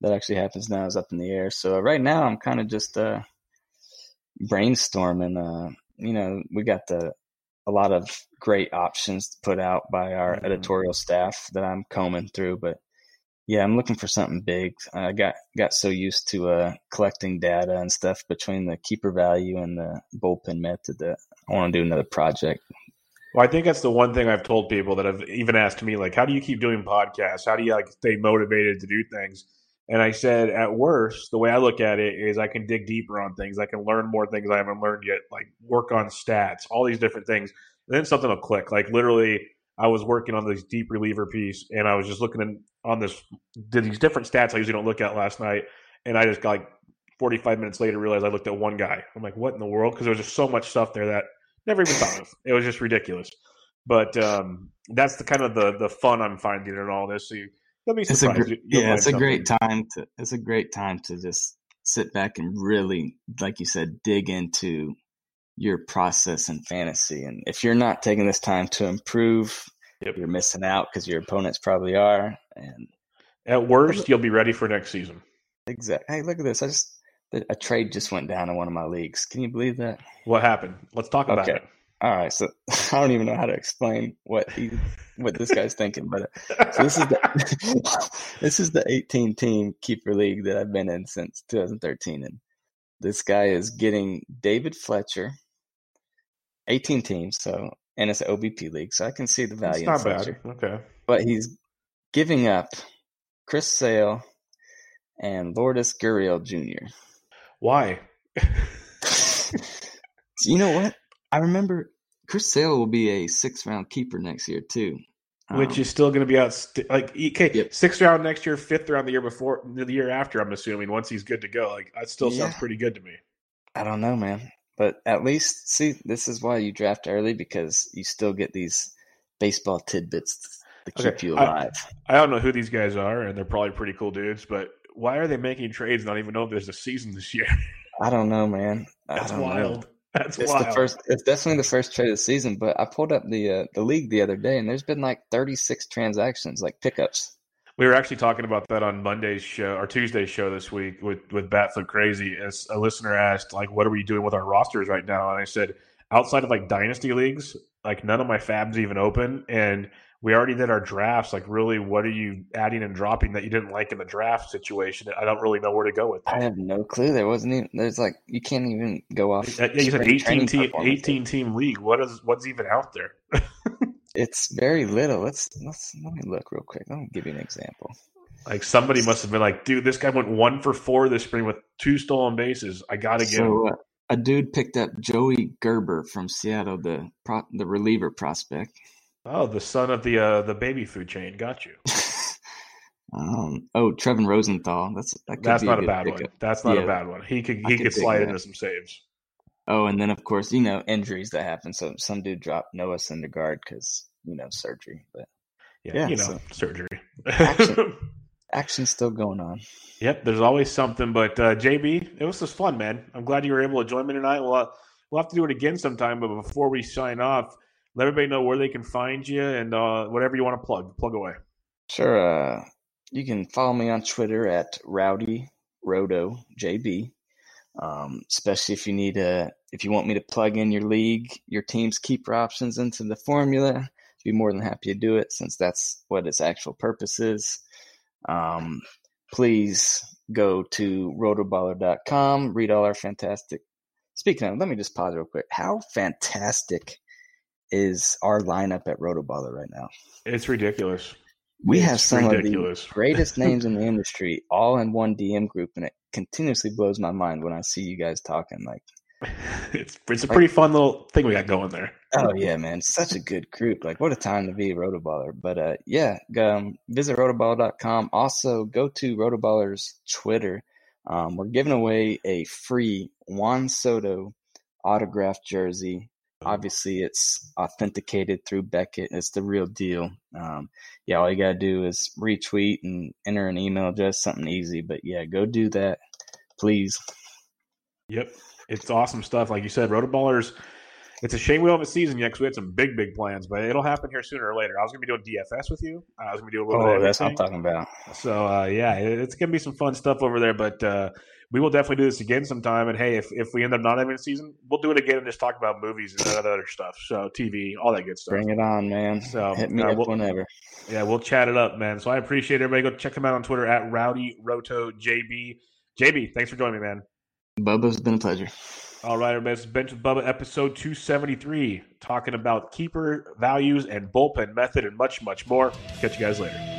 [SPEAKER 2] that actually happens now is up in the air. So right now I'm kind of just uh, brainstorming. Uh, you know, we got the a lot of great options put out by our mm-hmm. editorial staff that I'm combing through. But yeah, I'm looking for something big. I got got so used to uh, collecting data and stuff between the keeper value and the bullpen method that I want to do another project.
[SPEAKER 1] Well, I think that's the one thing I've told people that have even asked me, like, how do you keep doing podcasts? How do you like stay motivated to do things? And I said, at worst, the way I look at it is I can dig deeper on things. I can learn more things I haven't learned yet, like work on stats, all these different things. And then something will click. Like literally, I was working on this deep reliever piece, and I was just looking in, on this did these different stats I usually don't look at last night, and I just got like 45 minutes later realized I looked at one guy. I'm like, what in the world? Because there was just so much stuff there that never even thought of. It was just ridiculous. But um, that's the kind of the the fun I'm finding in all this. So you,
[SPEAKER 2] be it's a gr- yeah, it's a great time to it's a great time to just sit back and really, like you said, dig into your process and fantasy. And if you're not taking this time to improve, yep. you're missing out because your opponents probably are. And
[SPEAKER 1] at worst, you'll be ready for next season.
[SPEAKER 2] Exactly. Hey, look at this! I just a trade just went down in one of my leagues. Can you believe that?
[SPEAKER 1] What happened? Let's talk about okay. it.
[SPEAKER 2] All right, so I don't even know how to explain what he, what this guy's thinking, but so this is the this is the 18 team keeper league that I've been in since 2013, and this guy is getting David Fletcher, 18 teams, so and it's an OBP league, so I can see the value.
[SPEAKER 1] It's not bad, okay,
[SPEAKER 2] but he's giving up Chris Sale and Lourdes Gurriel Jr.
[SPEAKER 1] Why?
[SPEAKER 2] you know what? I remember Chris Sale will be a six round keeper next year too.
[SPEAKER 1] Which um, is still going to be out st- like okay, yep. sixth round next year, fifth round the year before, the year after. I'm assuming once he's good to go. Like that still yeah. sounds pretty good to me.
[SPEAKER 2] I don't know, man, but at least see this is why you draft early because you still get these baseball tidbits to keep okay. you alive.
[SPEAKER 1] I, I, don't know who these guys are, and they're probably pretty cool dudes. But why are they making trades? And not even know if there's a season this year.
[SPEAKER 2] I don't know, man.
[SPEAKER 1] That's wild. Know. That's
[SPEAKER 2] it's
[SPEAKER 1] wild.
[SPEAKER 2] the first. It's definitely the first trade of the season. But I pulled up the uh, the league the other day, and there's been like 36 transactions, like pickups.
[SPEAKER 1] We were actually talking about that on Monday's show or Tuesday's show this week with with Batflip Crazy. As a listener asked, like, what are we doing with our rosters right now? And I said, outside of like dynasty leagues, like none of my FAABs even open, and we already did our drafts. Like, really, what are you adding and dropping that you didn't like in the draft situation? I don't really know where to go with that.
[SPEAKER 2] I have no clue. There wasn't even. There's like you can't even go off.
[SPEAKER 1] Yeah, you said eighteen team, eighteen team league. What is what's even out there?
[SPEAKER 2] it's very little. Let's let's let me look real quick. Let me give you an example.
[SPEAKER 1] Like somebody must have been like, dude, this guy went one for four this spring with two stolen bases. I got to get so,
[SPEAKER 2] him. Uh, a dude picked up Joey Gerber from Seattle, the pro, the reliever prospect.
[SPEAKER 1] Oh, the son of the uh, the baby food chain. Got you.
[SPEAKER 2] um, oh, Trevor Rosenthal. That's that
[SPEAKER 1] that's not a, a bad pickup. one. That's not yeah, a bad one. He could he could, could slide into some saves.
[SPEAKER 2] Oh, and then of course you know injuries that happen. So some dude dropped Noah Syndergaard because you know surgery. But
[SPEAKER 1] yeah, yeah you know so surgery.
[SPEAKER 2] action, action's still going on.
[SPEAKER 1] Yep, there's always something. But uh, JB, it was just fun, man. I'm glad you were able to join me tonight. We'll uh, we'll have to do it again sometime. But before we sign off let everybody know where they can find you and uh, whatever you want to plug. Plug away.
[SPEAKER 2] Sure. Uh, you can follow me on Twitter at Rowdy Roto JB. Um, especially if you need a, if you want me to plug in your league, your team's keeper options into the formula, I'd be more than happy to do it since that's what its actual purpose is. Um, please go to rotoballer.com, read all our fantastic. Speaking of, let me just pause real quick. How fantastic is our lineup at Rotoballer right now.
[SPEAKER 1] It's ridiculous.
[SPEAKER 2] we it's have some ridiculous. of the greatest names in the industry all in one DM group, and it continuously blows my mind when I see you guys talking. Like,
[SPEAKER 1] it's it's a pretty fun little thing we got going there.
[SPEAKER 2] Oh yeah, man, such a good group. Like, what a time to be a rotoballer. But uh, yeah, um, visit rotoballer.com. Also, go to rotoballer's Twitter. Um, we're giving away a free Juan Soto autographed jersey Obviously, it's authenticated through Beckett. It's the real deal. Um, yeah, all you got to do is retweet and enter an email address, something easy. But yeah, go do that, please.
[SPEAKER 1] Yep. It's awesome stuff. Like you said, Rotoballers, it's a shame we don't have a season yet because we had some big, big plans, but it'll happen here sooner or later. I was going to be doing DFS with you. I was going to do a little bit.
[SPEAKER 2] oh, that's what I'm talking about.
[SPEAKER 1] So, uh, yeah, it's going to be some fun stuff over there. But uh, we will definitely do this again sometime. And hey, if, if we end up not having a season, we'll do it again and just talk about movies and other stuff. So TV, all that good stuff.
[SPEAKER 2] Bring it on, man. So hit me uh, up
[SPEAKER 1] we'll,
[SPEAKER 2] whenever.
[SPEAKER 1] Yeah, we'll chat it up, man. So I appreciate everybody. Go check them out on Twitter at Rowdy Roto JB. JB, thanks for joining me, man.
[SPEAKER 2] Bubba, it's been a pleasure.
[SPEAKER 1] All right, everybody. Is Bench with Bubba, episode 273, talking about keeper values and bullpen method and much, much more. Catch you guys later.